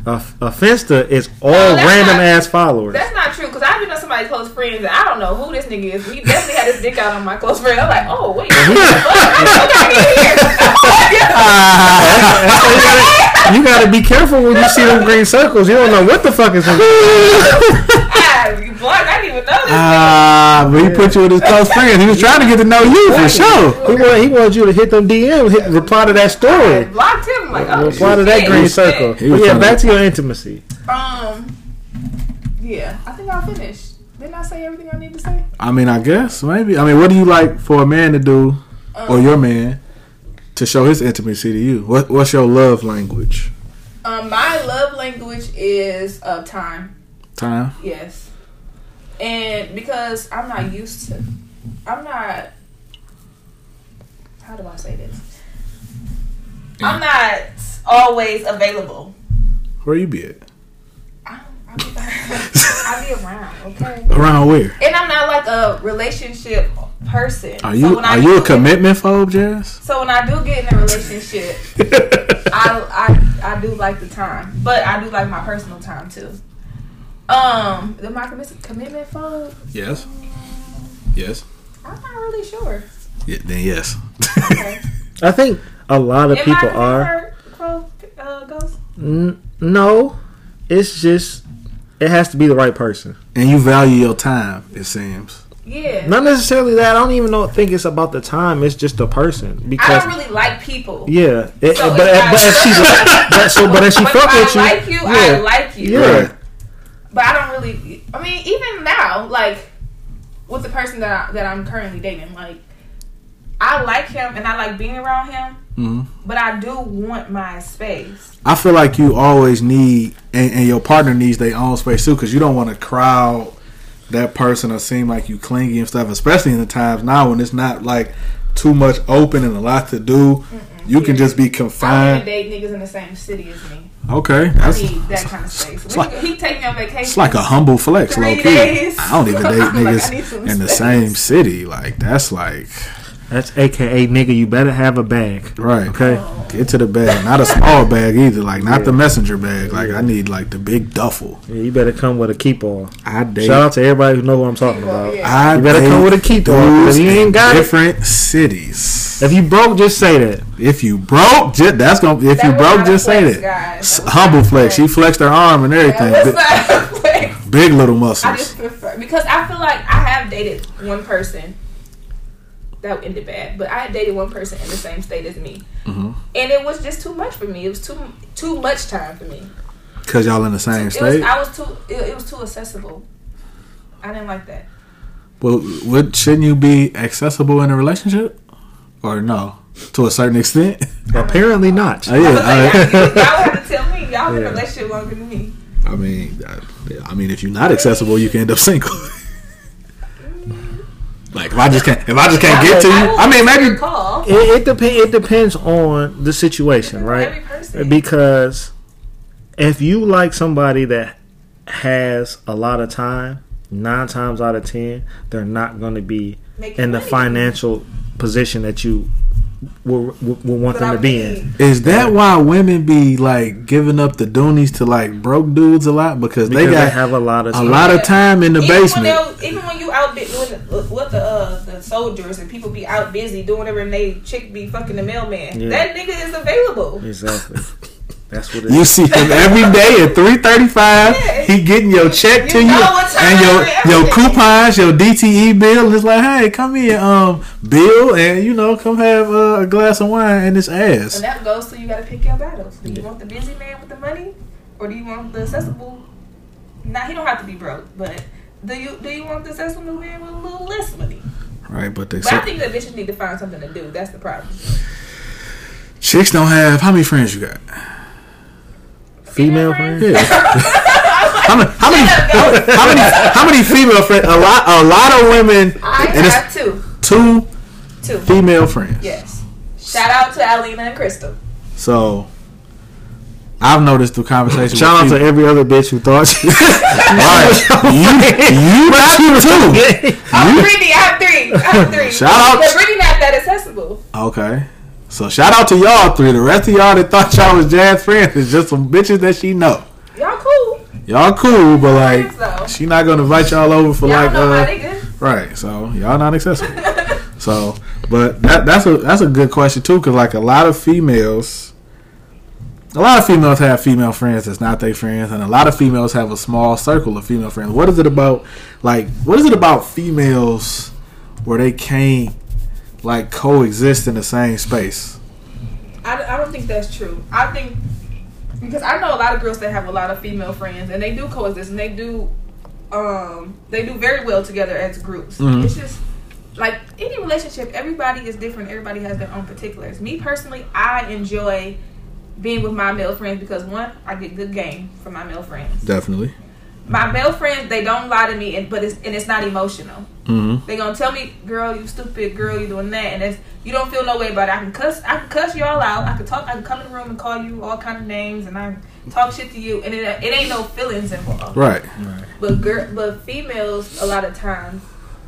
A, a Finsta is all No, random not- ass followers. That's not true because I've been on somebody's close friends and I don't know who this nigga is. He definitely had his dick out on my close friend. I'm like, oh wait, what the? Okay, here. You, gotta, be careful when you see them green circles. You don't know what the fuck is ah, you blocked. I didn't even know this. Ah, but he put you with his close friends. He was trying to get to know you for sure. He want, he wanted you to hit them DM, hit, reply to that I story. blocked him. Like, oh, Reply to that green circle. But yeah, back to your intimacy. Um, Yeah, I think I'll finish. Didn't I say everything I need to say? I mean, I guess maybe. I mean, what do you like for a man to do, or Um, your man, to show his intimacy to you? What What's your love language? Um, my love language is uh, time. Time. Yes, and because I'm not used to, I'm not. How do I say this? I'm not always available. Where you be at? I, I, be, I be around, okay. Around where? And I'm not like a relationship person. Are you I Are you a commitment phobe, Jazz? So when I do get in a relationship, I, I I do like the time, but I do like my personal time too. Um, am I commi- commitment phobe? yes. Yes. I'm not really sure. Yeah, then yes. Okay. I think a lot of Am people I are. Crow, uh, ghost? N- no, it's just it has to be the right person. and you value your time. It seems. Yeah. Not necessarily that. I don't even know. Think it's about the time. It's just the person Because I don't really like people. yeah. It, So but, if but if she but, so but if she fuck with you, I like you, I like you. Yeah. Right. But I don't really. I mean, even now, like with the person that I, that I'm currently dating, like I like him and I like being around him, hmm but I do want my space. I feel like you always need, and, and your partner needs their own space too, because you don't want to crowd that person or seem like you clingy and stuff. Especially in the times now when it's not like too much open and a lot to do. You can just be confined. I don't even confined. date niggas in the same city as me. Okay, I that's need that kind of space. it's like- he take me on vacation. it's like a humble flex, low key. I don't even date niggas some in the space. same city. Like that's like That's AKA nigga. You better have a bag. right. Okay. Get to the bag, not a small bag either. Like not Yeah. the messenger bag. Like I need like the big duffel. Yeah, you better come with a keep all. I date. Shout out to everybody who know what I'm talking about. Yeah. I You better come with a keep all. dudes If you ain't in got it, different cities. if you broke, just say that. If you broke, just, that's gonna. If That you broke, not a just say that. guys. That Humble not flex. She flexed her arm and everything. That Big, was not a flex. big little muscles. I just prefer because I feel like I have dated one person that ended bad, but I had dated one person in the same state as me, Mhm. and it was just too much for me. It was too too much time for me. Cause y'all in the same It was state. I was too it, it was too accessible. I didn't like that. Well, would shouldn't you be accessible in a relationship, or no? To a certain extent. Apparently not. Oh, I yeah, was like, y'all, y'all have to tell me. Y'all been in Yeah. a relationship longer than me. I mean, I, I mean, if you're not accessible, you can end up single. Like if I just can't, if I just can't get to you, I mean, maybe call. It, it depends. It depends on the situation, right? Because if you like somebody that has a lot of time, nine times out of ten, they're not going to be Making in the money. financial position that you will, will, will want That them I to be in. is that why women be like giving up the doonies to like broke dudes a lot because, Because they they, got have a lot of a time. lot of time in the even basement. When they'll- even when you out bi- doing the, with the uh, the soldiers and people be out busy doing whatever and they chick be fucking the mailman. Yeah. That nigga is available. Exactly. That's what it You is. see him every day at three thirty five. Yeah. He getting your check to You you know what time and your your coupons, your DTE bill. And it's like, hey, come here, um, Bill, and you know, come have uh, a glass of wine and this ass. And that goes to you got to pick your battles. Do you want the busy man with the money, or do you want the accessible? Now he don't have to be broke, but do you do you want the accessible man with a little less money? Right, but they But I think that bitches need to find something to do. That's the problem. chicks don't have. How many friends you got? Female Female friends? Yeah. how many? How many? How, how many? How many female friends? A lot. A lot of women. I and it's have two, two two. female friends. Yes. Shout out to Alina and Crystal. So. I've noticed through conversation. Shout out with to every other bitch who thought she. Right. you, you not two. I'm Brittany. I have three. I have three. Shout out- But Brittany not that accessible. Okay. So shout out to y'all three. The rest of y'all that thought y'all was Jazz friends is just some bitches that she know. Y'all cool. Y'all cool, but like though. she not gonna invite y'all over for Y'all like uh right. So y'all not accessible. so, but that that's a that's a good question too, because like a lot of females, a lot of females have female friends that's not their friends, and a lot of females have a small circle of female friends. What is it about? Like, what is it about females where they can't like coexist in the same space? I, I don't think that's true. I think because I know a lot of girls that have a lot of female friends and they do coexist and they do um they do very well together as groups. Mhm. It's just like any relationship, everybody is different. Everybody has their own particulars. Me personally, I enjoy being with my male friends because one, I get good game from my male friends. Definitely. My male friends, they don't lie to me, and but it's and it's not emotional. Mm-hmm. They gonna tell me, "Girl, you stupid. Girl, you doing that," and it's you don't feel no way about it. I can cuss, I can cuss y'all out. I can talk. I can come in the room and call you all kind of names, and I talk shit to you, and it, it ain't no feelings involved. Right. But girl, but females, a lot of times,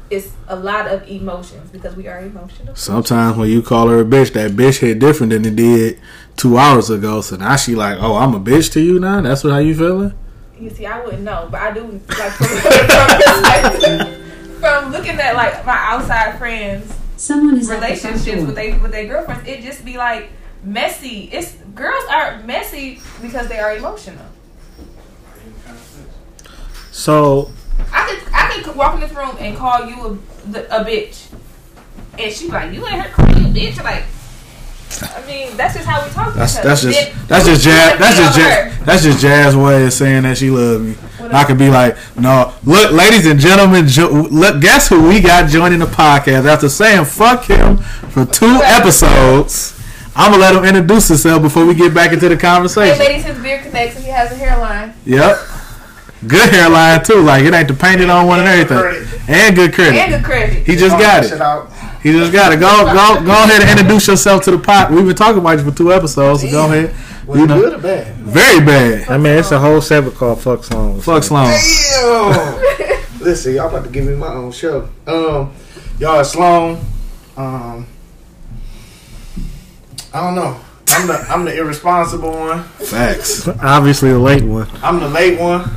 it's a lot of emotions because we are emotional. Sometimes when you call her a bitch, that bitch hit different than it did two hours ago. So now she like, oh, I'm a bitch to you now. That's what how you feeling? You see, I wouldn't know, but I do like from, from, from looking at like my outside friends Someone is at the front relationships with they with their girlfriends, it just be like messy. It's girls are messy because they are emotional. So I could I could walk in this room and call you a, a bitch, and she be like, "You ain't her calling you a bitch." Like, I mean, that's just how we talk. to That's each other. that's just Then that's just you jazz. That's just jazz. That's just jazz way of saying that she loves me. What I could be like, no, look, ladies and gentlemen, jo- look, guess who we got joining the podcast after saying fuck him for two episodes. I'm gonna let him introduce himself before we get back into the conversation. Hey, conversation. ladies, his beard connects and he has a hairline Yep. Good hairline too. Like it ain't the painted on one and everything, and good credit. and good credit. He just got it. He just gotta Go, go, go ahead and introduce yourself to the pot. We've been talking about you for two episodes, so go ahead. Was You it know, good or bad? very bad. I mean, it's a whole segment called "Fuck Songs." Fuck Sloan. Damn. Listen, y'all about to give me my own show. Um, y'all are Sloan. Um, I don't know. I'm the I'm the irresponsible one. Facts. Obviously, the late one. I'm the late one.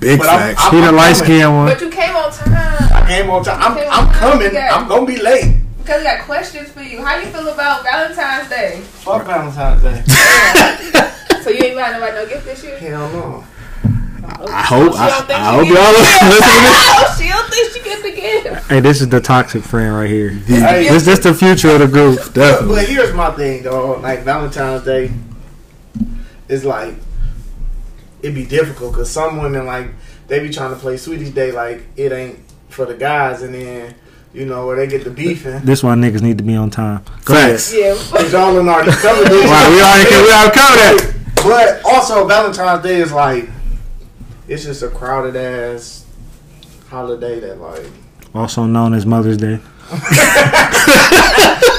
Big But I'm- facts. I'm- He the light coming. skinned one. But you came on time I came on time. I'm, I'm coming. I'm gonna be late. because we got questions for you. How you feel about Valentine's Day? Fuck Valentine's Day. So you ain't buying nobody no gift this year? Hell no. Oh, I hope. She I, don't think I hope y'all listen to this. Oh, she don't think she get the gift. Hey, this is the toxic friend right here. Hey, This this the future of the group. but, Definitely. but here's my thing, though. Like Valentine's Day is like it be difficult because some women like they be trying to play Sweetest Day like it ain't for the guys, and then you know where they get the beefing. This why niggas need to be on time. Go ahead. Facts. Yeah. Cause y'all done already covered this. Wow, we already we already covered that. But also Valentine's Day is like it's just a crowded ass holiday that like Also known as Mother's Day.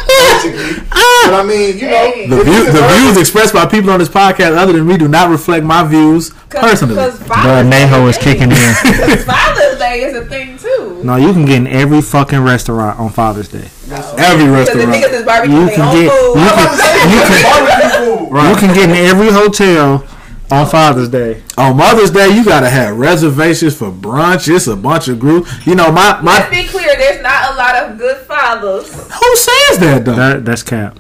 basically. Ah! but I mean, you know, Hey. The, view, the views expressed by people on this podcast, other than me, do not reflect my views personally. Because But Neho is kicking in. Father's Day is a thing too. No, you can get in every fucking restaurant on Father's Day. Every Because the restaurant. niggas is barbecuing You can get you can, you can barbecue you can get in every hotel on Father's Day. On Mother's Day, you gotta have reservations for brunch. It's a bunch of groups. You know, my my. Let's be clear, there's not a lot of good fathers. Who says that though? That that's cap.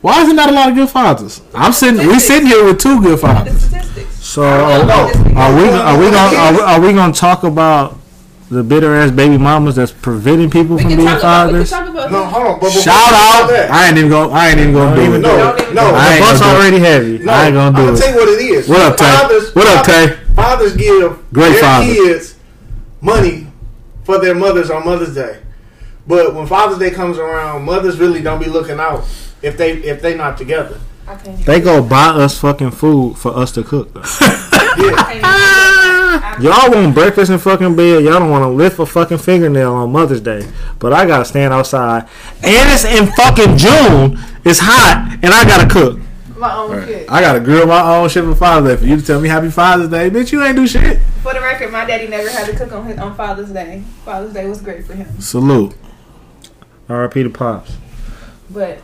Why is there not a lot of good fathers? I'm sitting. We sitting here with two good The fathers. statistics. So I are, are we are we gonna are we, are we gonna talk about the bitter ass baby mamas that's preventing people We from being talk about. We can fathers? about. No, hold on. But before Shout out! that- I ain't even gonna. I ain't even gonna do it. No, no. I The ain't bus it. already heavy. No, I ain't gonna I'm do gonna tell you what it is. What up, Tay? Fathers, What up, Tay? Fathers give Great their father. kids money for their mothers on Mother's Day, but when Father's Day comes around, mothers really don't be looking out if they if they not together. I can't even- They go buy us fucking food for us to cook. Though. I Yeah, can't even do that. Y'all want breakfast in fucking bed. Y'all don't want to lift a fucking fingernail on Mother's Day. But I gotta stand outside, and it's in fucking June. It's hot, and I gotta cook. My own kid. I gotta grill my own shit for Father's Day for you to tell me Happy Father's Day, bitch. You ain't do shit. For the record, my daddy never had to cook on his, on Father's Day. Father's Day was great for him, Salute. R.I.P. to pops. but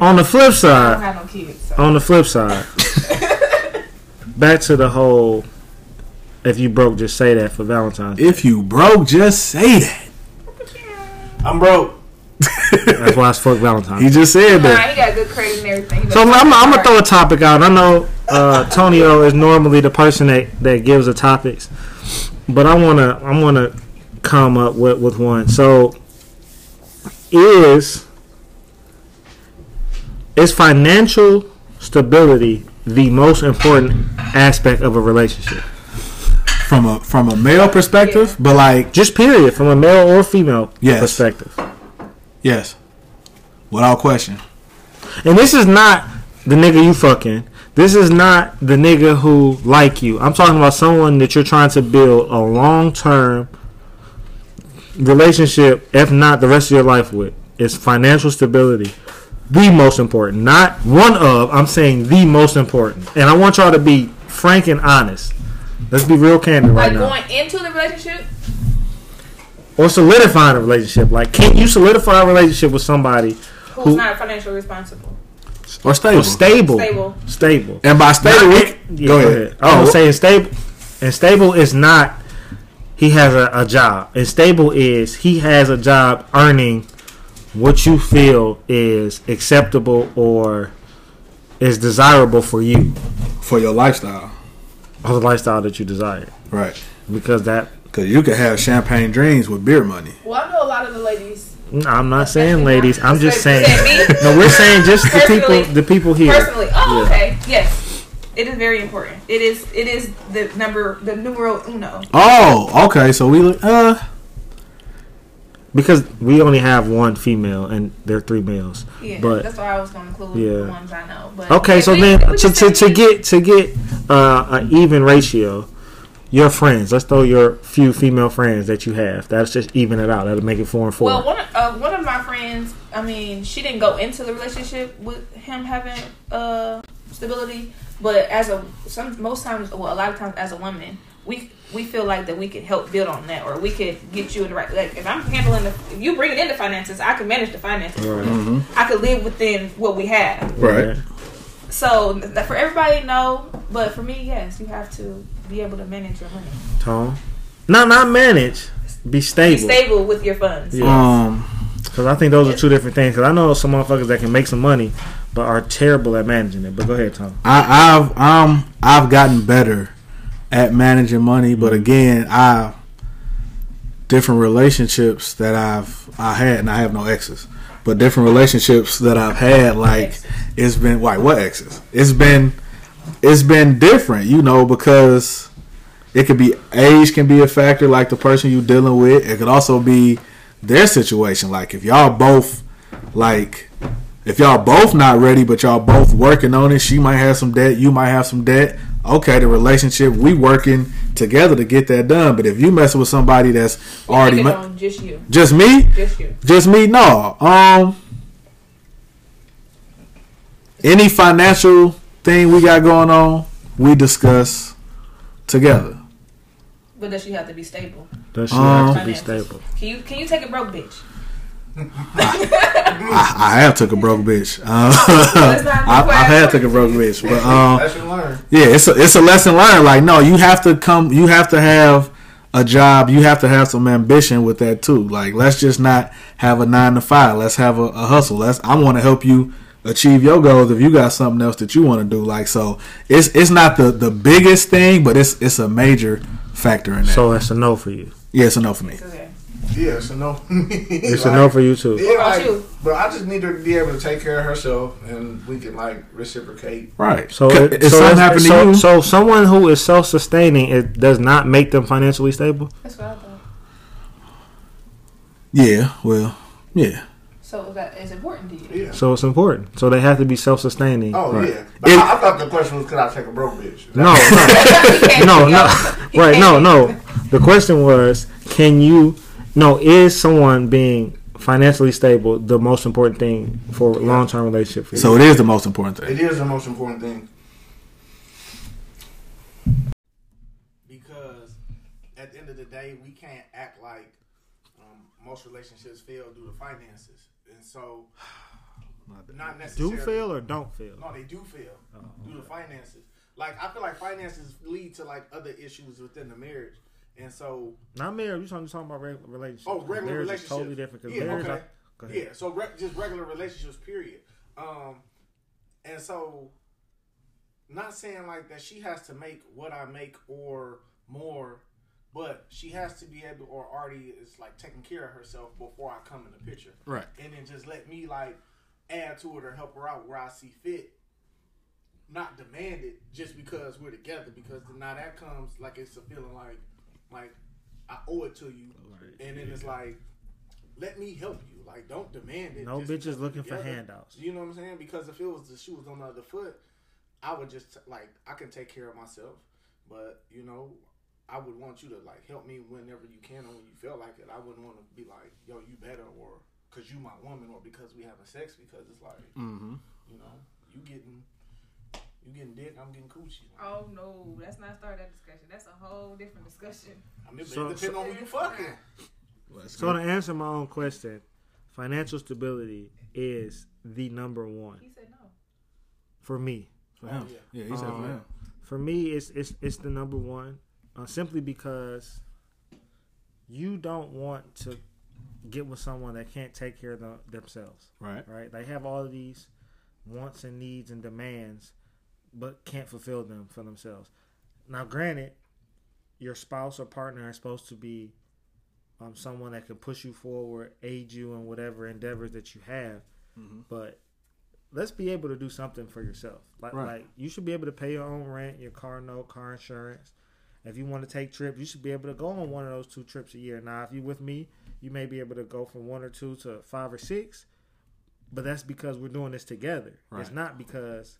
On the flip I don't side, have no kids. So. on the flip side, back to the whole. If you broke, just say that for Valentine's. Day. If you broke, just say that. I'm broke. That's why it's fuck Valentine's. He just said Nah, that. he got good credit and everything. So I'm, I'm gonna throw a topic out. I know uh, Tonio is normally the person that, that gives the topics, but I wanna I wanna come up with, with one. So is is financial stability the most important aspect of a relationship? from a from a male perspective, but like Just period, from a male or female Yes. perspective. yes, without question. And this is not the nigga you fucking. This is not the nigga who like you. I'm talking about someone that you're trying to build a long term relationship, if not the rest of your life with. It's financial stability. The most important. Not one of, I'm saying the most important. And I want y'all to be frank and honest. Let's be real candid right Like now. going into the relationship, Or solidifying a relationship. Like, can you solidify a relationship with somebody who's Who- not financially responsible, Or stable. who's stable? stable. Stable. And by stable, Not- we, yeah, go ahead. I was Oh, saying stable, and stable is not. He has a, a job, and stable is he has a job earning what you feel is acceptable or is desirable for you, for your lifestyle, or the lifestyle that you desire. right? Because that Because you could have champagne dreams with beer money. Well, I know a lot of the ladies. I'm not saying ladies. I'm just saying. No, we're saying just the people. The people here. Personally, oh, Yeah. okay, yes, it is very important. It is. It is the number, the numero uno. Oh, okay. So we look- uh Because we only have one female and there are three males. Yeah, But- that's why I was going to include Yeah. the ones I know. But Okay, so we- then we to, to, to get to get uh, an even ratio, your friends. Let's throw your few female friends that you have. That's just even it out. That'll make it four and four. Well, one of, uh, one of my friends, I mean, she didn't go into the relationship with him having uh, stability, but as a some most times, well, a lot of times as a woman, we we feel like that we could help build on that, or we could get you in the right. Like if I'm handling the, if you bring it into finances, I can manage the finances. right. I could live within what we have. Right. So for everybody, no, but for me, yes, you have to be able to manage your money, tom No, not manage. Be be stable. stable with your funds. Yeah. Um Because I think those are two different things. Because I know some motherfuckers that can make some money, but are terrible at managing it. But go ahead, Tom. I, I've um I've gotten better at managing money, but mm-hmm. again, I different relationships that I've I had, and I have no exes, but different relationships that I've had, like it's been like what exes? It's been it's been different, you know, because it could be age can be a factor, like the person you're dealing with. It could also be their situation, like if y'all both like if y'all both not ready, but y'all both working on it, she might have some debt, you might have some debt. Okay, the relationship we working together to get that done. But if you messing with somebody that's already Take it ma- just you, just me, just you. just me, no. Um, any financial thing we got going on, we discuss together. But does she have to be stable? Does she Um, have to be stable? Can you can you take a broke bitch? I, I have took a broke bitch. Uh, I, I have required. took a broke bitch, but um, Yeah, it's a, it's a lesson learned. Like, no, you have to come. You have to have a job. You have to have some ambition with that too. Like, let's just not have a nine to five. Let's have a, a hustle. Let's. I want to help you achieve your goals. If you got something else that you want to do, like, so it's it's not the the biggest thing, but it's it's a major factor in that. So that's a no for you. yeah, it's enough for me. Okay. Yeah, so no. It's a no for you too. Yeah, What like, you? but I just need her to be able to take care of herself, and we can like reciprocate. Right. So, So it, if so, something it's- happened to so, you, so someone who is self-sustaining, it does not make them financially stable. That's what I thought. yeah. Well, yeah. So is that is important to you. Yeah. So it's important. So they have to be self-sustaining. Oh Right. yeah. But It- I, I thought the question was, could I take a broke bitch? Is that- No, no, no, right? No, no. The question was, can you? No, is someone being financially stable the most important thing for a long-term relationship for you? So it is the most important thing. It is the most important thing. Because at the end of the day, we can't act like um, most relationships fail due to finances, and so not necessarily do fail or don't fail? No, they do fail due to finances. Like I feel like finances lead to like other issues within the marriage, and so Not marriage. You're talking, talking about regular relationships. Oh, regular marriage relationships. totally different. Because Yeah, marriage, okay. I- Yeah, so re- just regular relationships, period. Um, and so, not saying like that she has to make what I make or more, but she has to be able or already is like taking care of herself before I come in the picture, Right. and then just let me like add to it or help her out where I see fit. not demand it just because we're together. Because now that comes like it's a feeling like like I owe it to you, Right. and then it's like. Let me help you. Like, don't demand it. No bitches looking for handouts. You know what I'm saying? Because if it was the shoes on the other foot, I would just like I can take care of myself. But you know, I would want you to like help me whenever you can or when you feel like it. I wouldn't want to be like, yo, you better or because you my woman or because we having sex because it's like, Mm-hmm. you know, you getting you getting dick, I'm getting coochie. Oh no, let's not start that discussion. That's a whole different discussion. I mean, So- it depends on who you fucking. So to answer my own question, financial stability is the number one He said no. for me. for him. Oh, yeah. he said Um, for him. For me, it's it's it's the number one, uh, simply because you don't want to get with someone that can't take care of the, themselves. Right. Right? They have all of these wants and needs and demands, but can't fulfill them for themselves. Now, granted, your spouse or partner is supposed to be um, someone that can push you forward, aid you in whatever endeavors that you have, Mhm. but let's be able to do something for yourself. Like, Right. like you should be able to pay your own rent, your car note, car insurance. If you want to take trips, you should be able to go on one of those two trips a year. Now, if you're with me, you may be able to go from one or two to five or six, but that's because we're doing this together. It's not because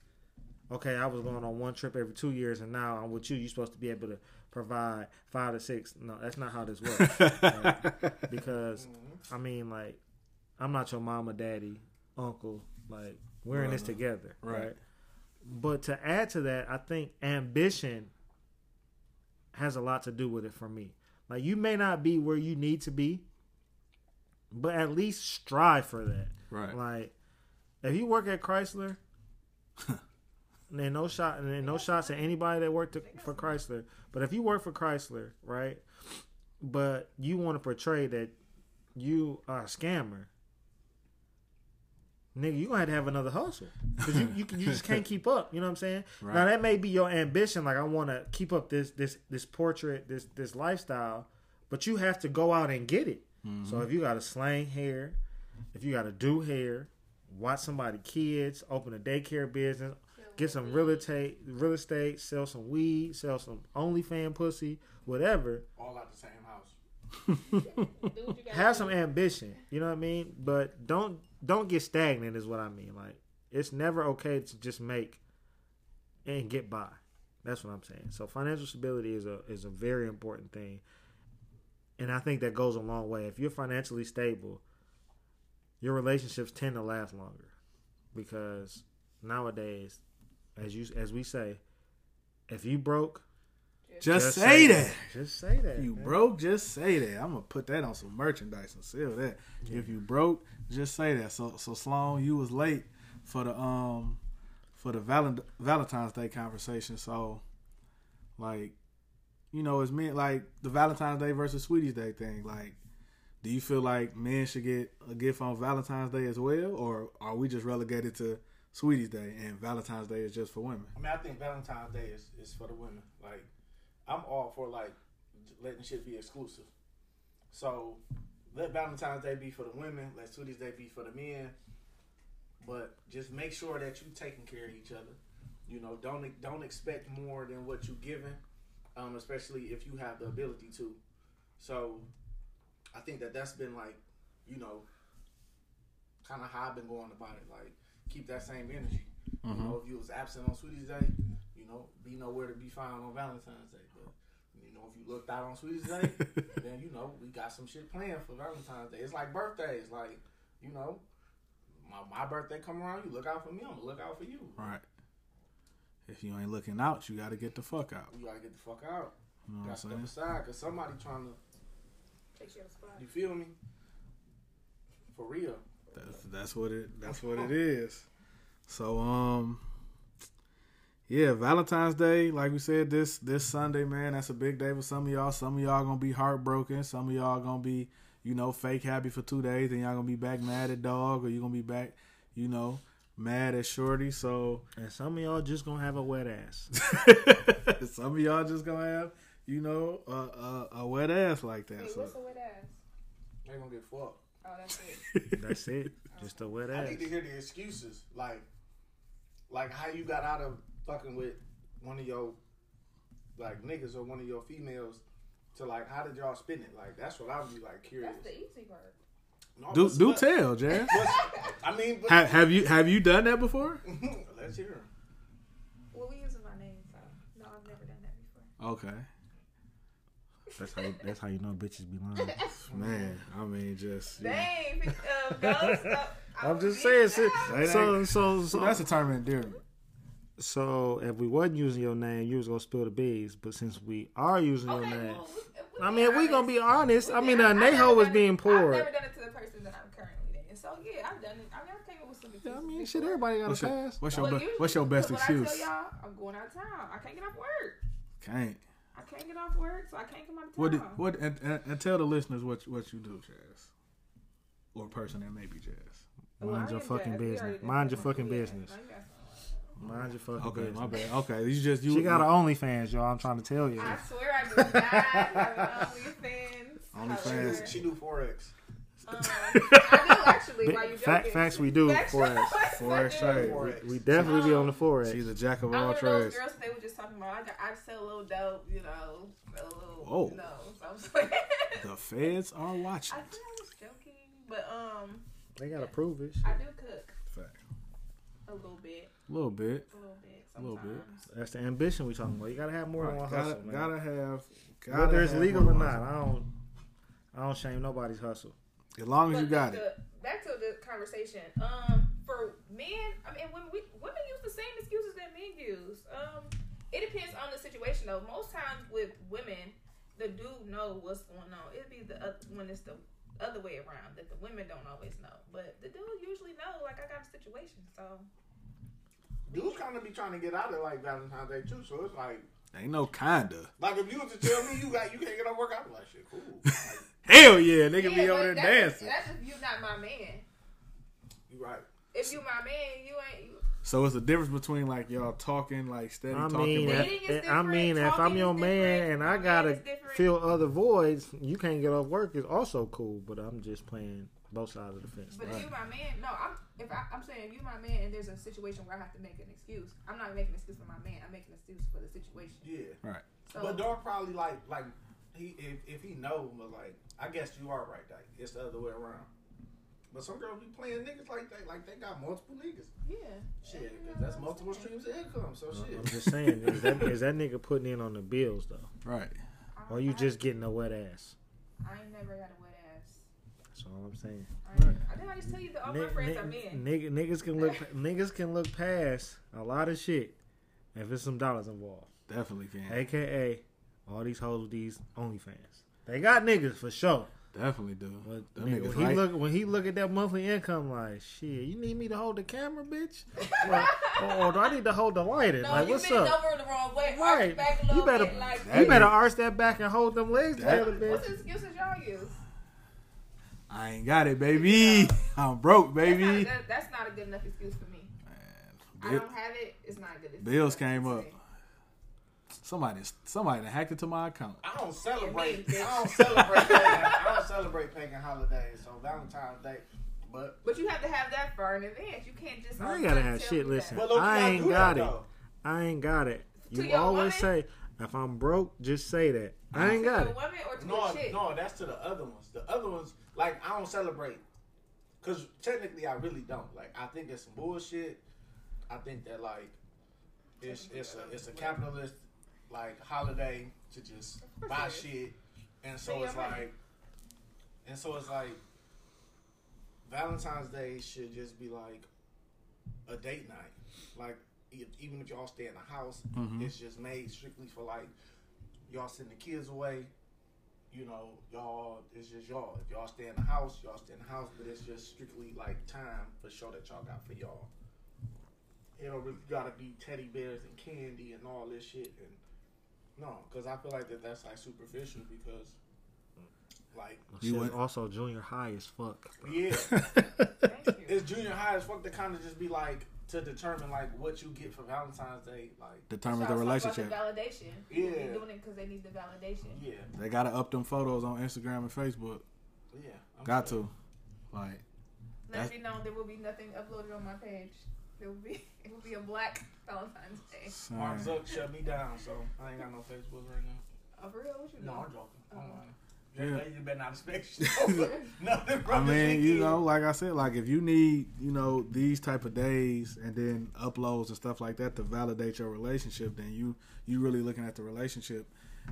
okay, I was going on one trip every two years, and now I'm with you. You're supposed to be able to provide five to six. No, that's not how this works. Right? Because I mean, like, I'm not your mama, daddy, uncle. Like, we're in this together, Right. right? But to add to that, I think ambition has a lot to do with it for me. Like, you may not be where you need to be, but at least strive for that. Right. Like, if you work at Chrysler, and no shot, and no shots at anybody that worked to, for Chrysler. But if you work for Chrysler, right, but you want to portray that you are a scammer, nigga, you gonna have to have another hustle because you, you you just can't keep up. You know what I'm saying? Right. Now that may be your ambition. Like I want to keep up this this this portrait, this this lifestyle, but you have to go out and get it. Mm-hmm. So if you got to slang hair, if you got to do hair, watch somebody kids, open a daycare business, get some real estate, real estate, sell some weed, sell some OnlyFan pussy, whatever. All out the same house. Do what you gotta Have some ambition, you know what I mean? But don't don't get stagnant is what I mean. Like it's never okay to just make and get by. That's what I'm saying. So financial stability is a is a very important thing. And I think that goes a long way. If you're financially stable, your relationships tend to last longer. Because nowadays, as you as we say, if you broke, Just, say that. Just say that. If you man. broke, just say that. I'm gonna put that on some merchandise and sell that. If you broke, just say that. So so Sloan, you was late for the um for the Valent- Valentine's Day conversation. So like, you know, it's meant like the Valentine's Day versus Sweetest Day thing. Like, do you feel like men should get a gift on Valentine's Day as well, or are we just relegated to Sweetest Day and Valentine's Day is just for women? I mean, I think Valentine's Day is, is for the women. Like, I'm all for like letting shit be exclusive. So let Valentine's Day be for the women. Let Sweetest Day be for the men. But just make sure that you're taking care of each other. You know, don't don't expect more than what you giving, um, especially if you have the ability to. So, I think that that's been like, you know, kind of how I've been going about it. Like, keep that same energy. You mm-hmm. know, if you was absent on Sweetest Day, you know, be nowhere to be found on Valentine's Day. But you know, if you looked out on Sweetest Day, then you know we got some shit planned for Valentine's Day. It's like birthdays, like you know, my my birthday come around, you look out for me, I'm gonna look out for you. Right. If you ain't looking out, you got to get the fuck out. You gotta get the fuck out. You know what I'm Got to step saying? aside because somebody trying to. Take your spot. You feel me? For real. That's that's what it that's what it is. So um yeah, Valentine's Day, like we said, this this Sunday, man, that's a big day for some of y'all. Some of y'all gonna be heartbroken. Some of y'all gonna be, you know, fake happy for two days, and y'all gonna be back mad at dog, or you gonna be back, you know, mad at shorty. So And some of y'all just gonna have a wet ass. some of y'all just gonna have, you know, a, a, a wet ass like that. Wait, So what's a wet ass? They gonna get fucked. Oh, that's it. That's it. Oh. Just a wet ass. I need to hear the excuses, like, like how you got out of fucking with one of your like niggas or one of your females to like how did y'all spend it? Like that's what I would be like curious. That's the easy part. No, Do do but- tell, Jazz. I mean, but, have, have you have you done that before? let's hear 'em. Well, we using my name, so no, I've never done that before. Okay, That's how you, that's how you know bitches be lying. man. I mean, just yeah. Dang, uh, ghost. Uh, I'm just saying. So so so, so, that's a term of endearment. so if we wasn't using your name, you was gonna spill the beans. But since we are using your name, well, we, we I mean, if we gonna be honest. I mean, be uh, honest. Neho was being poor. I've never done it to the person that I'm currently dating. So yeah, I've done it. I mean, I came up with some I mean, before. shit, everybody got a What's your, pass. what's your Well, be- usually- what's your best when I excuse? tell y'all, I'm going out of town. I can't get off work. Can't. I can't get off work, so I can't come out of town. What did, what and, and, and tell the listeners what what you do, Jazz, or a person that may be Jazz. Mind I your fucking Jazz. Business. Mind that your fucking. Yeah, business. no, you got some. Mind your fucking Okay, business. my bad. Okay, you just you. She got her OnlyFans, y'all. I'm trying to tell you. I swear I do not have OnlyFans. OnlyFans. However, She do forex. Um, I do actually. While you Fact, facts we do Facts- forex. Forex I do. trade. Forex. We definitely be on the forex. She's a jack of I'm all one of those trades. girls they were just talking about. I, got, I sell a little dope, you know, a little, Whoa. you know. So I'm just like, The feds are watching. I think I was joking, but um, They gotta prove it. I do cook Fact. a little bit, A little bit. a little bit, A little sometimes. bit. That's the ambition we talking about. You gotta have more than one gotta, hustle, man. gotta have. Gotta Whether it's have legal one or hustle. not, I don't. I don't shame nobody's hustle. As long as But you got the, it. back to the conversation. Um, for men, I mean, women, we, women use the same excuses that men use. Um, it depends on the situation though. Most times with women, the dude know what's going on. It'd be the oth- when it's the other way around that the women don't always know, but the dude usually know. Like I got a situation, so Dudes kind of be trying to get out of like Valentine's Day too. So it's like, Ain't no kinda. like if you was to tell me you got you can't get off work, I'd be like, shit, cool. Like, Hell yeah, nigga Yeah, be but over there that's- dancing. That's if you not my man. you right. If you my man, you ain't. You, So it's the difference between like y'all talking like steady I talking. mean, but- Dating if, eh, I different, mean, if I'm your man and I gotta fill other voids, you can't get off work is also cool. But I'm just playing both sides of the fence. But if you my man, no, I'm if I, I'm saying if you my man and there's a situation where I have to make an excuse, I'm not making an excuse for my man. I'm making an excuse for the situation. Yeah. right. So But dog probably like like he if, if he know but like I guess you are right like it's the other way around. But some girls be playing niggas like that like they got multiple niggas. yeah, Shit, And, 'cause you that's multiple saying? streams of income. So shit. I'm just saying, is that, is that nigga putting in on the bills though, Right. I- or you I- just getting a wet ass? I ain't never had a wet ass. That's all I'm saying. I, ain't, I didn't I just tell you that all my friends ni- are men. nigga- niggas can look niggas can look past a lot of shit if there's some dollars involved. Definitely can. AKA all these hoes with these OnlyFans. They got niggas for sure. Definitely do. But Them nigga, when he right. look when he look at that monthly income, like shit, you need me to hold the camera, bitch, like, or, or oh, oh, do I need to hold the lighting? no, like you what's bent up? over the wrong way. Right. Arch back a little You better bit, like you better arch that back and hold them legs That- together, What's bitch. the excuses y'all use? I ain't got it, baby. I'm broke, That's baby. not, that, that's not a good enough excuse for me. I Bill- don't have it. It's not a good. excuse. Bills came That's up. It. Somebody, somebody hacked into my account. I don't celebrate. I don't celebrate. pagan, I don't celebrate pagan holidays. So Valentine's Day, but But you have to have that far in advance. You can't just. I ain't gotta have shit, me listen. that. look, I ain't got that, it. though. I ain't got it. You your always woman? say if I'm broke, just say that. I ain't got a it. woman or to No, no, that's to the other ones. The other ones, like I don't celebrate, cause technically I really don't. Like I think it's some bullshit. I think that like it's it's a it's a capitalist like holiday to just buy shit, and so your it's money. like, and so it's like Valentine's Day should just be like a date night. Like e- even if y'all stay in the house, Mhm. it's just made strictly for like y'all send the kids away. You know, y'all it's just y'all. If y'all stay in the house, y'all stay in the house, but it's just strictly like time for sure that y'all got for y'all. It don't really gotta be teddy bears and candy and all this shit. And no, because I feel like that that's like superficial because, like, You went- also junior high as fuck. yeah, Thank it's junior high as fuck to kind of just be like to determine like what you get for Valentine's Day. Like, Determines Y'all the relationship. The validation. People be Yeah. doing it because they need the validation. yeah, They gotta up them photos on Instagram and Facebook. yeah, I'm Got saying. to. Like, Let me know there will be nothing uploaded on my page. It would be it would be a black Valentine's Day. Mark Son. Zuck shut me down, so I ain't got no Facebook right now. Oh, for real? What you No, doing? I'm joking. I'm Oh. lying. Yeah. Yeah. You better not expect shit. Nothing I mean, you know, like I said, like if you need, you know, these type of days and then uploads and stuff like that to validate your relationship, then you you really looking at the relationship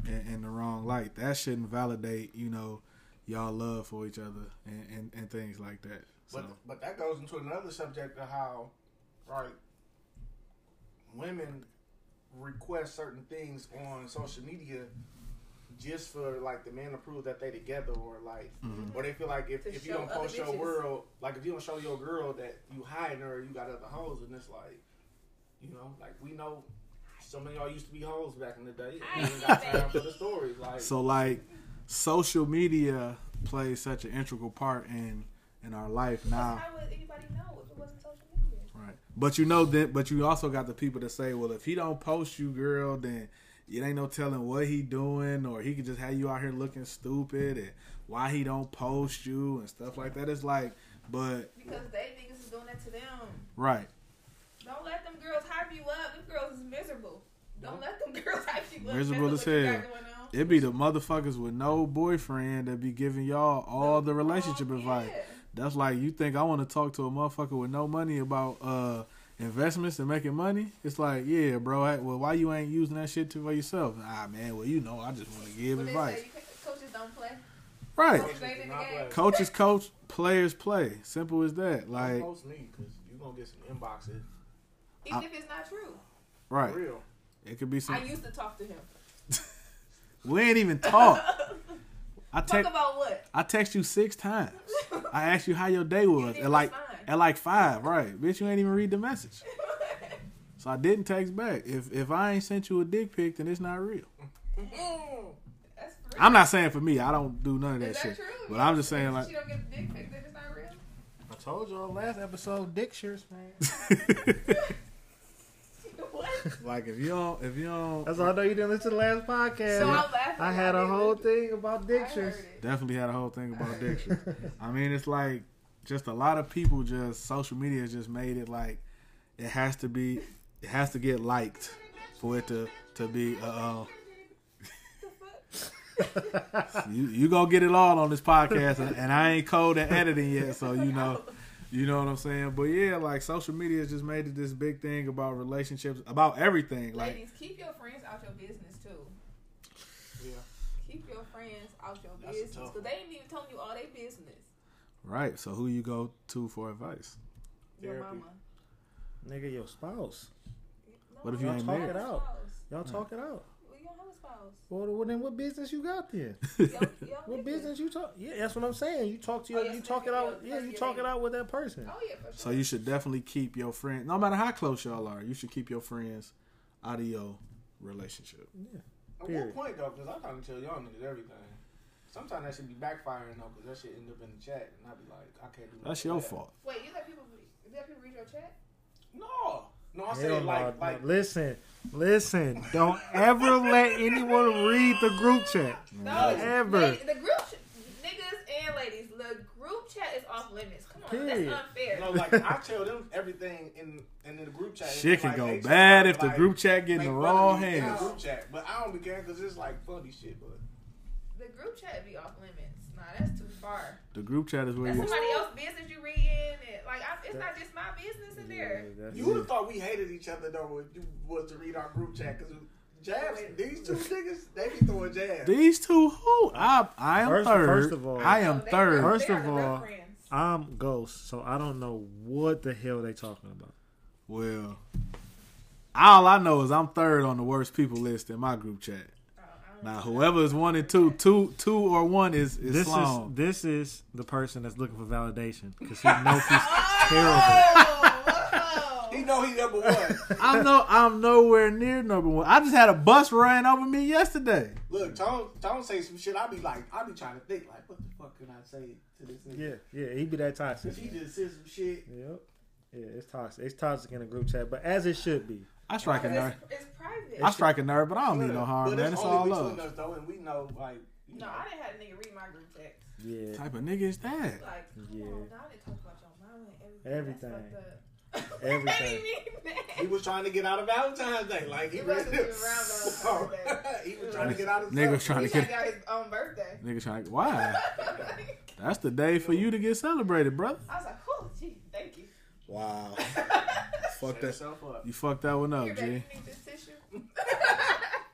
in, in the wrong light. That shouldn't validate, you know, y'all love for each other and, and, and things like that. So But but that goes into another subject of how, right, women request certain things on social media just for like the man to prove that they together or like Mhm. or they feel like if, To if you don't post your world like if you don't show your girl that you hiding her you got other hoes and it's like you know like we know some of y'all used to be hoes back in the day. And we ain't got time for the stories like so like social media plays such an integral part in in our life now. How would anybody know if it wasn't social media? Right. But you know that but you also got the people that say, Well, if he don't post you, girl, then it ain't no telling what he doing or he could just have you out here looking stupid and why he don't post you and stuff like that. It's like but Because they niggas is doing that to them. right. Don't let them girls hype you up. Them girls is miserable. Don't let them girls hype you up. Miserable as hell. got going on. It be the motherfuckers with no boyfriend that be giving y'all all the relationship advice. yeah. That's like you think I want to talk to a motherfucker with no money about uh investments and making money. It's like, yeah, bro. I- Well, why you ain't using that shit to for yourself? Ah, man. Well, you know, I just want to give What they advice. say, you coaches don't play. Right. Coaches ain't in the Not game. play. Coaches coach, players play. Simple as that. Like, post me because you gonna get some inboxes Even I- if it's not true. for right. real It could be some. I used to talk to him. we ain't even talk. I Talk text. about what? I text you six times. I asked you how your day was didn't at like respond. at like five. Right, bitch. You ain't even read the message. So I didn't text back. If if I ain't sent you a dick pic, then it's not real. Mm-hmm. That's. I'm not saying for me. I don't do none of that Is that shit. true? But I'm just saying If like. she don't get the dick pic, then it's not real. I told y'all last episode, dick shirts, man. what? like if you don't if you don't That's all I know you didn't listen to the last podcast. So I'm laughing. I had a whole listen. thing about I dick heard shirts. it. definitely had a whole thing about addiction. I mean, it's like just a lot of people just social media just made it like it has to be it has to get liked for it to to be uh you you gonna get it all on this podcast and, and I ain't cold at editing yet so you know you know what I'm saying but yeah like social media has just made it this big thing about relationships about everything like Ladies, keep your friends out your business too. yeah Keep your friends out your That's business because they ain't even telling you all their business. right so who you go to for advice Your Therapy. mama. Nigga, your spouse. No, What if you ain't have married? Talk it out. Y'all talk it out. Well, you don't have a spouse. Well, well, then what business you got then? Yo, yo, What business you talk? Yeah, that's what I'm saying. You talk to Oh, your, yes, you talk it out. yeah, Yeah, you that's talk it out with that person. Oh yeah, for sure. So you should definitely keep your friend, no matter how close y'all are, you should keep your friends out of your relationship. Yeah. At Period. what point though? Because I kind of tell y'all niggas everything. Sometimes that should be backfiring though, because that shit end up in the chat, and I'd be like, I can't do. That. That's your that. fault. Wait, you let people you let people read your chat? No, no, I Hell said no, like, like listen, listen. Don't ever let anyone read the group chat. No, Ever. lady- the group ch- niggas and ladies, the group chat is off limits. Come on, Period. that's unfair. you know, like I tell them everything in in the group chat. Shit can like, go bad if to, the group chat get in the wrong of me in the. Group chat, but I don't be caring because it's like funny shit. But the group chat be off limits. Nah, far. The group chat is where That's you. somebody else's business you reading. And, like, I, it's not just my business in there. Yeah, that's you would have thought we hated each other though if you was to read our group chat because jabs. These two niggas, they be throwing jabs. These two who? I I am First- third. first of all- I am So they third. are- First of all. I'm Ghost, so I don't know what the hell they talking about. Well, all I know is I'm third on the worst people list in my group chat. I don't Now, whoever is one and two, two, two or one is is This Sloan. is this is the person that's looking for validation because he knows he's terrible. Whoa. He know he number one. I'm no, I'm nowhere near number one. I just had a bus ran over me yesterday. Look, Tone, Tone say some shit. I be like, I be trying to think like, what the fuck can I say to this nigga? Yeah, yeah, he be that toxic. Cause he just said some shit. Yep. Yeah, it's toxic. It's toxic in a group chat, but as it should be. I strike a nerve. it's, it's private. I strike a nerve, but I don't mean no harm, but man. It's only all between love. us though, and we know like. No, know, I didn't have a nigga read my group text. Yeah. type of nigga is that? Like, come Yeah. on, now they talk about your mama and everything. Everything. That's fucked up. Every What do time. you mean that? He was trying to get out of Valentine's Day. Like he, He wasn't really- even around Valentine's Day. he was trying to get out of. Nigga was trying to checked get out his own birthday. nigga trying to why? That's the day for you to get celebrated, brother. I was like, oh, gee, thank you. Wow. Fuck that. yourself up. You fucked that one up, Here, G. baby, need tissue?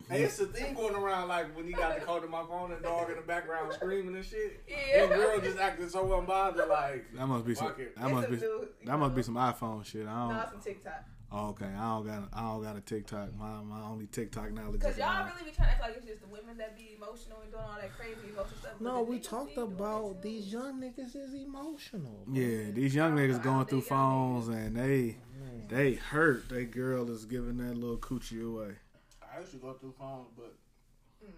Hey, it's a thing going around like when you got the code to my phone and dog in the background screaming and shit. Yeah. And girl just acting so unbothered, like That must be some. It. That must be. It's That must be some iPhone shit. I don't. it's some TikTok. Okay, I don't got. I don't got a TikTok. My my only TikTok knowledge Because is. y'all really be trying to act like it's just the women that be emotional and doing all that crazy emotional stuff. No, we talked about these young niggas is emotional. bro. Yeah, these young niggas going through think young phones and they they hurt. They girl is giving that little coochie away. I used to go through phones, but mm.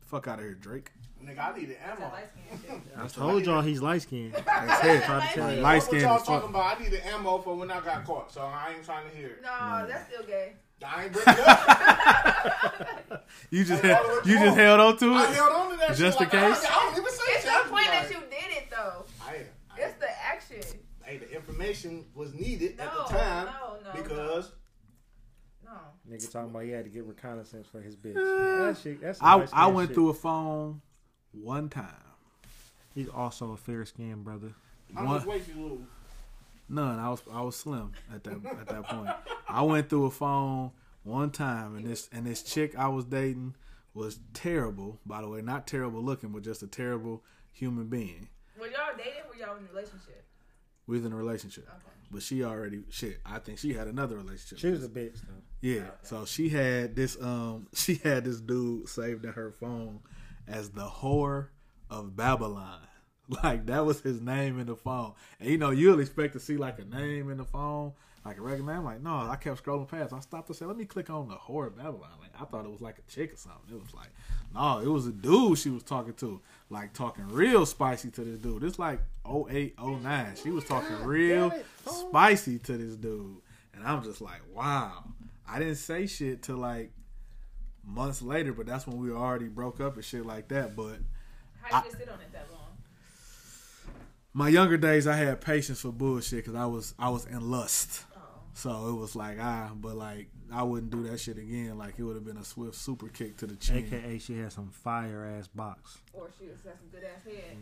Fuck out of here, Drake. Nigga, I needed That's ammo. that light skin shit. I told y'all he's light skinned. That's it. Try to tell you. Light What skin y'all as fuck. talking about? I need needed ammo for when I got caught, so I ain't trying to hear it. No, that's still gay. I ain't breaking up. You just That's held, all it you was. just held on to I it. held on to that Just shit in like, I case? I don't even say It's shit. the point that you did it though. I, I, It's the action. hey, the information was needed at No, the time no, no, because No. Nigga talking about he had to get reconnaissance for his bitch. Uh, that shit, that's some I light-skinned I went shit. through a phone one time. He's also a fair skinned brother. how One- much weight you lose? None. I was I was slim at that at that point. I went through a phone one time, and this and this chick I was dating was terrible. By the way, not terrible looking, but just a terrible human being. Were y'all dating? Were y'all in a relationship? We was in a relationship, Okay. but she already shit. I think she had another relationship. She was a bitch though. Yeah. So she had this um she had this dude saved in her phone as the whore of Babylon. Like that was his name in the phone. And you know, you'll expect to see like a name in the phone, like a regular name. Like, no, I kept scrolling past. I stopped to say, let me click on the whore of Babylon. Like I thought it was like a chick or something. It was like, no, it was a dude she was talking to. Like talking real spicy to this dude. It's like 08, 09. She was talking real damn it, phone. spicy to this dude. And I'm just like, wow. I didn't say shit to like months later, but that's when we already broke up and shit like that. But How I- you just sit on it that long? my younger days, I had patience for bullshit because I was I was in lust. Oh. So it was like ah, but like I wouldn't do that shit again. Like it would have been a swift super kick to the chin. AKA she had some fire ass box. Or she was got some good ass head.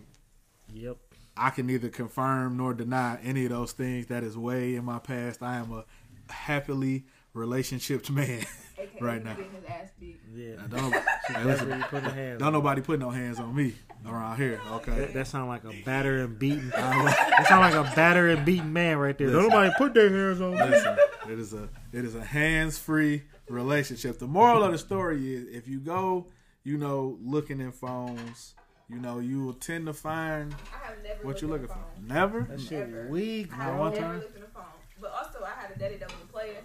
Yep. I can neither confirm nor deny any of those things. That is way in my past. I am a happily relationship man AKA right now. getting his ass beat. Yeah. Now, Don't, hey, listen, where you put the hands. don't nobody put no hands on me around here. Okay. That, that sound like a batter and beaten. that sound like a batter and beaten man right there. Don't nobody put their hands on me. Listen, it is a it is a hands free relationship. The moral of the story is if you go, you know, looking in phones, you know, you will tend to find I have never what you're looking for. Never. That shit Ever. weak, I have one never time? at a phone. But also, I had a daddy that was a player,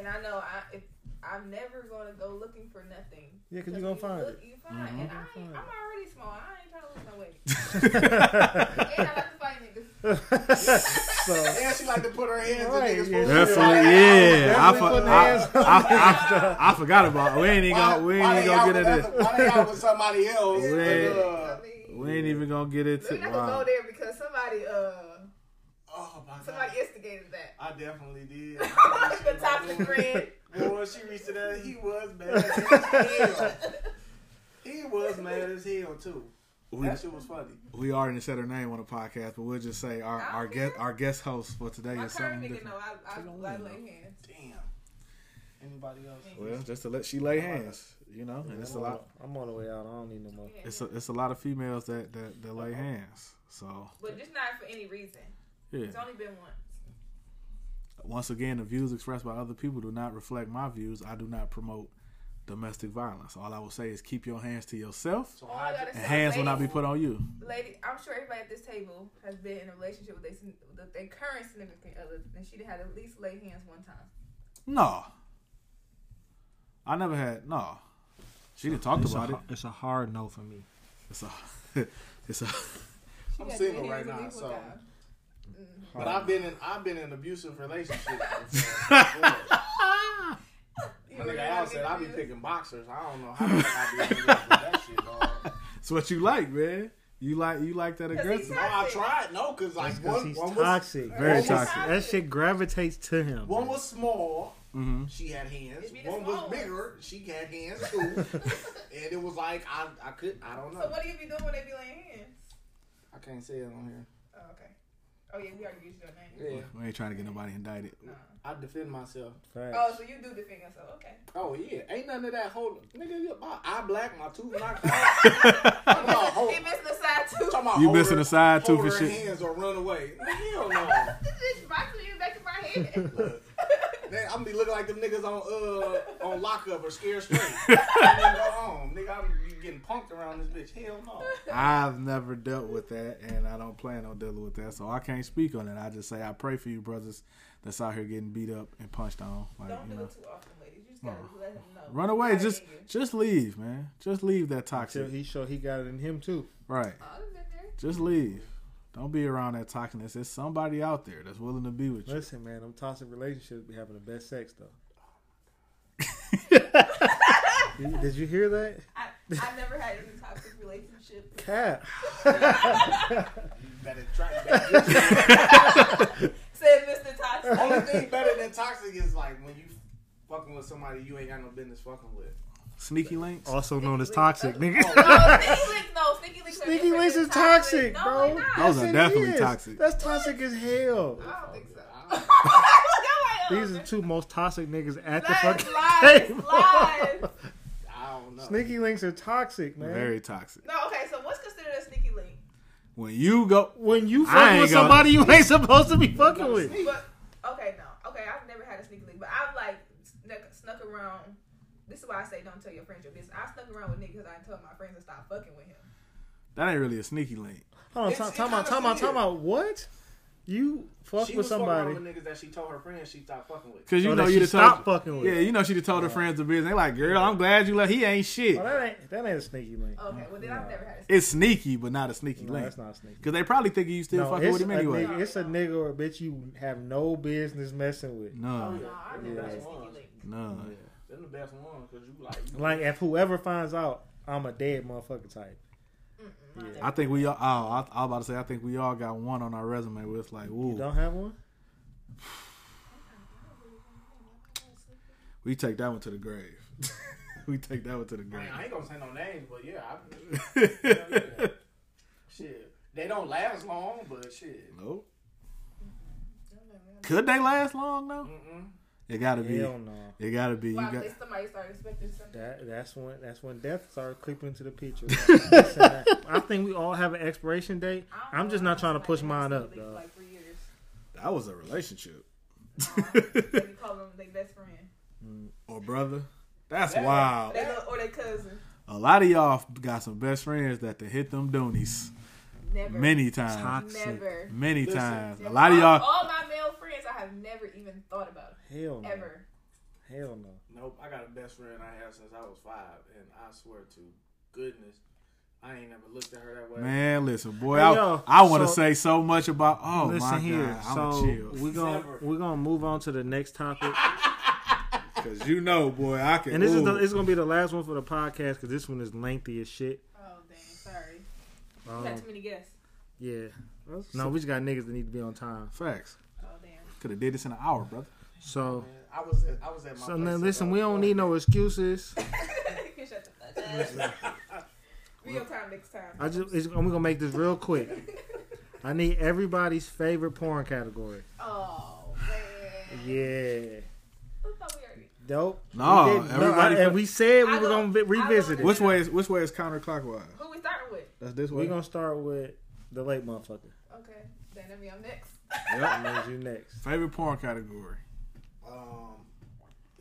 and I know I if I'm never gonna go looking for nothing. Yeah, 'cause you Because gonna when find look, it. You find, Mhm. and I You ain't, gonna I'm already small. I ain't trying to lose no weight. and I like to fight niggas. So And she like to put her hands Right, in niggas' yeah. food. Definitely, yeah. I, Definitely for, I, I, I, I forgot about. It. We ain't even gonna. We ain't even gonna get with into. other- Why they out with somebody else? We But, ain't- uh, We ain't even gonna get into. we're not gonna Wow. go there because somebody, uh, oh my god. somebody instigated that. I definitely did. the toxic friend. Boy, she reached to that. He was mad as hell. He was mad as hell too. We, That shit was funny. we already said her name on the podcast, but we'll just say our, our guest our guest host for today My is current something nigga different. know I, I, I lay hands. Damn. Anybody else? Well, just to let she lay hands, you know, and it's a lot. I'm on the way out. I don't need no more. It's a, it's a lot of females that, that, that lay uh-huh. hands. So But just not for any reason. It's yeah. only been once. Once again, the views expressed by other people do not reflect my views. I do not promote domestic violence. All I will say is keep your hands to yourself, So All I how'd gotta you- and say, hands will not be put on you. Lady, I'm sure everybody at this table has been in a relationship with their, with their current significant other, and she had at least lay hands one time. No, I never had. No, she didn't talk It's about a, it. It's a hard no for me. It's a, it's a. She I'm had single right now, least so. one time. But I've been in I've been in abusive relationships. before. You My nigga Al said I be picking boxers. I don't know how I be able to do that shit, dog. It's what you like, man. You like you like that 'Cause aggressive? No, I tried. No, because like Because one, he's one was toxic. Very That shit- toxic. That shit gravitates to him. one was small. Mm-hmm. She had hands. It'd be the One small was ones. bigger. She had hands too. and it was like I, I could. I don't know. So what do you be doing when they be laying hands? I can't say it on here. Oh, okay. Oh yeah, we already used your name. Yeah, We ain't trying to get nobody indicted. No. I defend myself. Facts. Oh, so you do defend yourself? Okay. Oh yeah, ain't none of that whole nigga. you- My eye black, my tooth knocked out. I'm about hold, He missing the side too. talking about You hold missing her- a side tooth and shit. hands or run away. Hell no. this bitch boxing you back in my head. Look, Man, I'm gonna be looking like them niggas on uh on lockup or scared straight. and then go home, nigga. I'm be getting punked around this bitch. Hell no. I've never dealt with that, and I don't plan on dealing with that, so I can't speak on it. I just say I pray for you, brothers, that's out here getting beat up and punched on. Like Don't you do know, it too often, ladies. You just gotta let him know. run away. Gotta Just just leave, man. Just leave that Until toxic. he show he got it in him too. Right. Oh, I've been there. Just leave. Don't be around that toxicness. There's somebody out there that's willing to be with you. Listen, man, them toxic relationships be having the best sex though. You- Did you hear that? I, I never had any toxic relationship. Cat. Better try. You Said Mr. Toxic. Only thing better than toxic is like when you fucking with somebody you ain't got no business fucking with. Sneaky links. Also known as toxic, oh, nigga. No, sneaky links. No, sneaky links. Sneaky different links is toxic, No, bro. they're not. Those Yes, it definitely is. toxic. That's toxic as hell. I don't think so. These are the two most toxic niggas at the Lies, fucking lies, table. lies. I don't know. Sneaky links are toxic, man. Very toxic. No, okay. So what's considered a sneaky link? When you go, When you I fuck ain't with gonna- somebody you ain't supposed to be fucking with. But okay, no, okay. I've never had a sneaky link, but I've like snuck, snuck around. This is why I say don't tell your friends your business. I snuck around with niggas because I told my friends to stop fucking with him. that ain't really a sneaky link. Hold on, It's- time, it time out, kinda time out, time out. What? You fuck she with was fucking somebody around with niggas that she told her friends she stopped fucking with. Cause you Oh, know you she would stopped told, fucking with. Yeah, you know she told her uh-huh. friends the business. They like, girl, I'm glad you let. He ain't shit. Oh, that ain't that ain't a sneaky link. Okay, well then I've never had a It's sneaky, but not a sneaky No, link. that's not sneaky. Cause they probably think you still No, fucking with him anyway. nigga- it's a nigga or a bitch you have no business messing with. Oh, No, no, I've never had a Yeah. sneaky link. no. They're the best one because you like. You Like if whoever finds out, I'm a dead motherfucker type. Yeah. I think we all. Oh, I, I was about to say. I think we all got one on our resume where it's like, You don't have one? we take that one to the grave. we take that one to the I, grave. mean, I ain't gonna say no names, but yeah, I, hell yeah. shit. They don't last long, but shit. nope. I've never had a- Could they last long though? Mm-mm. It gotta be. Hell no. It gotta be. You Well, at got. least somebody started expecting something. That that's when that's when death started creeping into the picture. I, I think we all have an expiration date. I don't I'm just not trying to push mine up, sneaky link dog. for Like three years. That was a relationship. They be calling them their best friend. or brother. That's Yeah. wild. They look, or their cousin. A lot of y'all got some best friends that they hit them doonies Never. many times. Toxic. Never. Many Listen. times. A lot of y'all. All my male friends, I have never even thought about it. Hell no. ever. Hell no. Nope. I got a best friend I had since I was five, and I swear to goodness, I ain't never looked at her that way. Man, listen, boy, Hey, I, yo, I want to so- say so much about. Oh Listen my here. god, I'm so chill we're gonna we're gonna move on to the next topic, because you know, boy, I can. and this is the, it's gonna be the last one for the podcast because this one is lengthy as shit. Oh dang, sorry. You Um, had too many guests. yeah. No, we just got niggas that need to be on time. facts. Damn. Could have did this in an hour, brother. So Man, I was at, I was at my. so place now listen, we don't need no excuses. you can shut the fuck up. Real time next time. I just it's, I'm gonna make this real quick. I need everybody's favorite porn category. Oh man. Yeah. I thought we already. Dope. No, we didn't- everybody I- and we said we I were gonna vi- revisit it. Which way is which way is counterclockwise? Who we starting with? That's this way. We're gonna start with the late motherfucker. Okay, then let me up next. That means you next. Favorite porn category. Um,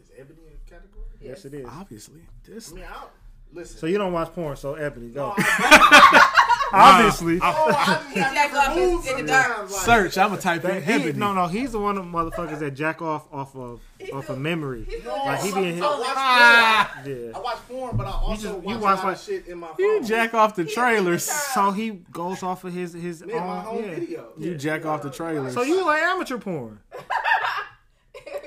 is Ebony a category? Yes, it is. Obviously, this. I mean, I don't, listen. So you don't watch porn, so Ebony, go. No, I, Obviously. I jack off in- in the dark. Search. I'm gonna type in That- he- no, no, he's the one of the motherfuckers that jack off off of off of memory. No, Like, he be in I watch porn. Ah. Yeah. I watch porn, but I also you watch, watch a lot like- shit in my phone. You jack off the trailers. So he goes off of his his own yeah. video. You jack off the trailers. So you like amateur porn?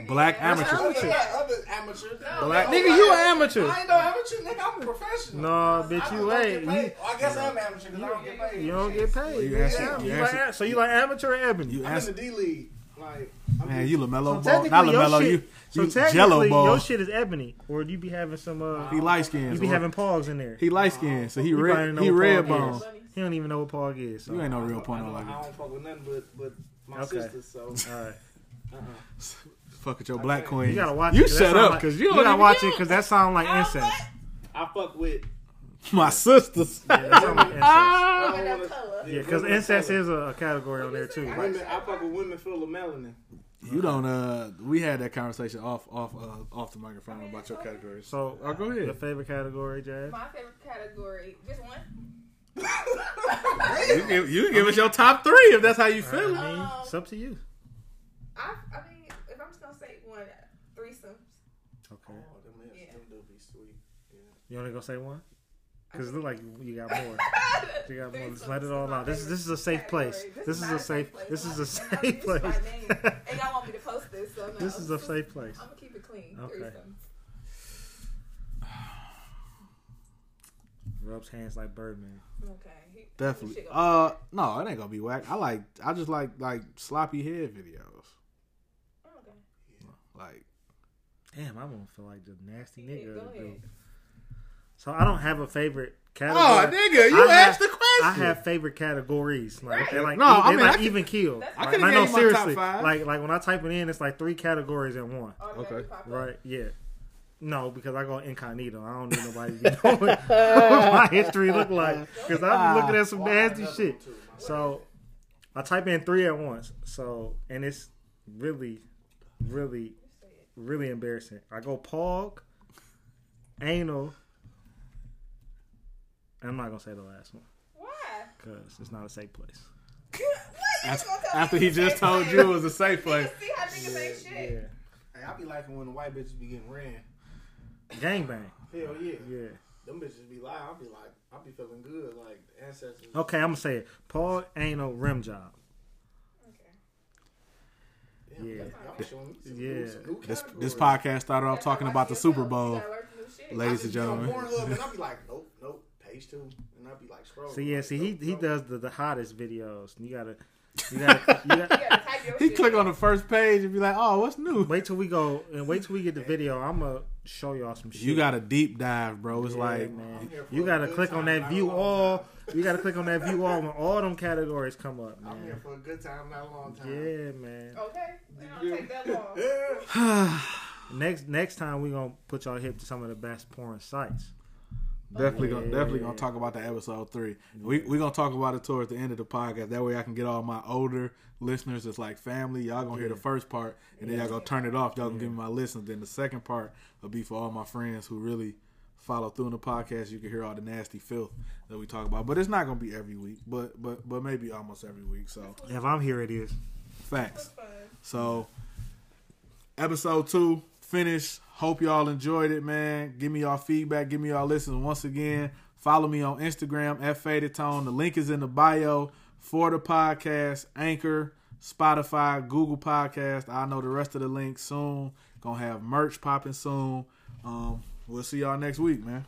Black amateur. Amateur. Yeah, other amateur. Black- Nigga, you an amateur. I ain't no amateur, nigga. I'm a professional. No, I bitch, you don't ain't. You- Well, I guess I'm amateur because I don't get paid. You don't get paid. Well, you Yeah, answer- you you like- so you like amateur or ebony? You I'm in the D league. Like, I'm man, you LaMelo So ball, not technically, LaMelo. shit, You, so you technically, Jello ball. your shit is ebony, or you be having some. Uh, He light skinned. you be having pogs in there. He light skinned, so he You red. He red Paul bone. He don't even know what pog is. So. You ain't no real I point don't, like I don't fuck with nothing but, but my Okay. sisters, so. All right, Uh-uh. Fuck with your black You queen. you gotta watch. You it, 'cause that shut sound up, like- cause you you don't gotta watch it because that sound like incest. I fuck with. My sisters. Yeah, that sound like incest. I Women don't of wanna- color. Yeah, because incest color. is a, a category on there too. Women, I fuck with women full of melanin. You don't. Uh, we had that conversation off, off, uh, off the microphone about your categories. So, Oh, go ahead. Your favorite category, Jazz? My favorite category, just one. You give, you give us your top three if that's how you feel. I mean, it's up to you. I, I mean, if I'm just gonna say one, threesomes. Okay. Oh, them, is, Yeah. them do be sweet. Yeah. You only gonna say one? Because it look like you got more. You got more. Just let it all out. This is this is a safe place. This is a safe. This is a safe place. And y'all want me to post this, so no. This is a safe place. I'm gonna keep it clean. Okay. Threesomes. Rubs hands like Birdman. Okay. He- Definitely. Uh, no, it ain't gonna be whack. I like. I just like like sloppy head videos. okay. Like Damn, I'm gonna feel like the nasty Yeah, go ahead. Do. So I don't have a favorite category. Oh, nigga, you I asked have- the question. I have favorite categories. Like they're like No, I they mean, like I could- even kill. Like, I could've like, gave no, my top seriously. five. Like like when I type it in, it's like three categories in one. Automatically Okay. Right? Yeah. No, because I go incognito. I don't need nobody to know what what my history look like. Because I'm ah. looking at some Well, I got nasty another shit. too. So I type in three at once. So and it's really, really, really embarrassing. I go pog, anal. I'm not gonna say the last one Why? because it's not a safe place. What? You after, gonna tell after he just told place? you it was a safe place. See how niggas ain't shit. Yeah, Hey, I be liking when the white bitches be getting ran. gangbang. Hell yeah. Yeah. Them bitches be lying. I'll be like, I'll be feeling good. Like ancestors. Okay, I'm gonna say it. Paul ain't no rim job. Okay. Damn, Yeah. Y'all be showing me some Yeah. new, some This this podcast started off talking about the Super Bowl, You gotta learn new shit. ladies and just be on gentlemen. Pornhub and I be like, nope, nope, page two, and I be like, scroll. So yeah, see he he does the, the hottest videos. You gotta you gotta you You gotta gotta He click on the first page and be like, "Oh, what's new?" wait till we go and wait till we get the video. I'm gonna show y'all some shit. You got a deep dive, bro. It's Yeah, like man. I'm here for You gotta good click on that view all. time. You gotta click on that view all when all them categories come up, I'm here man. for a good time, not a long time. Yeah, man. Okay. It don't take that long. Next next time we gonna put y'all hip to some of the best porn sites. Definitely gonna definitely gonna talk about the episode three. We we gonna talk about it towards the end of the podcast. That way I can get all my older listeners. It's like family. Y'all gonna hear the first part, and then y'all gonna turn it off. Y'all gonna give me my listen. Then the second part will be for all my friends who really follow through in the podcast. You can hear all the nasty filth that we talk about. But it's not gonna be every week. But but but maybe almost every week. So If I'm here, it is. facts. So, episode two finished. Hope y'all enjoyed it, man. Give me y'all feedback. Give me y'all listens. Once again, follow me on Instagram at Faded Tone. The link is in the bio for the podcast, Anchor, Spotify, Google Podcast. I know the rest of the links soon. Gonna have merch popping soon. Um, we'll see y'all next week, man.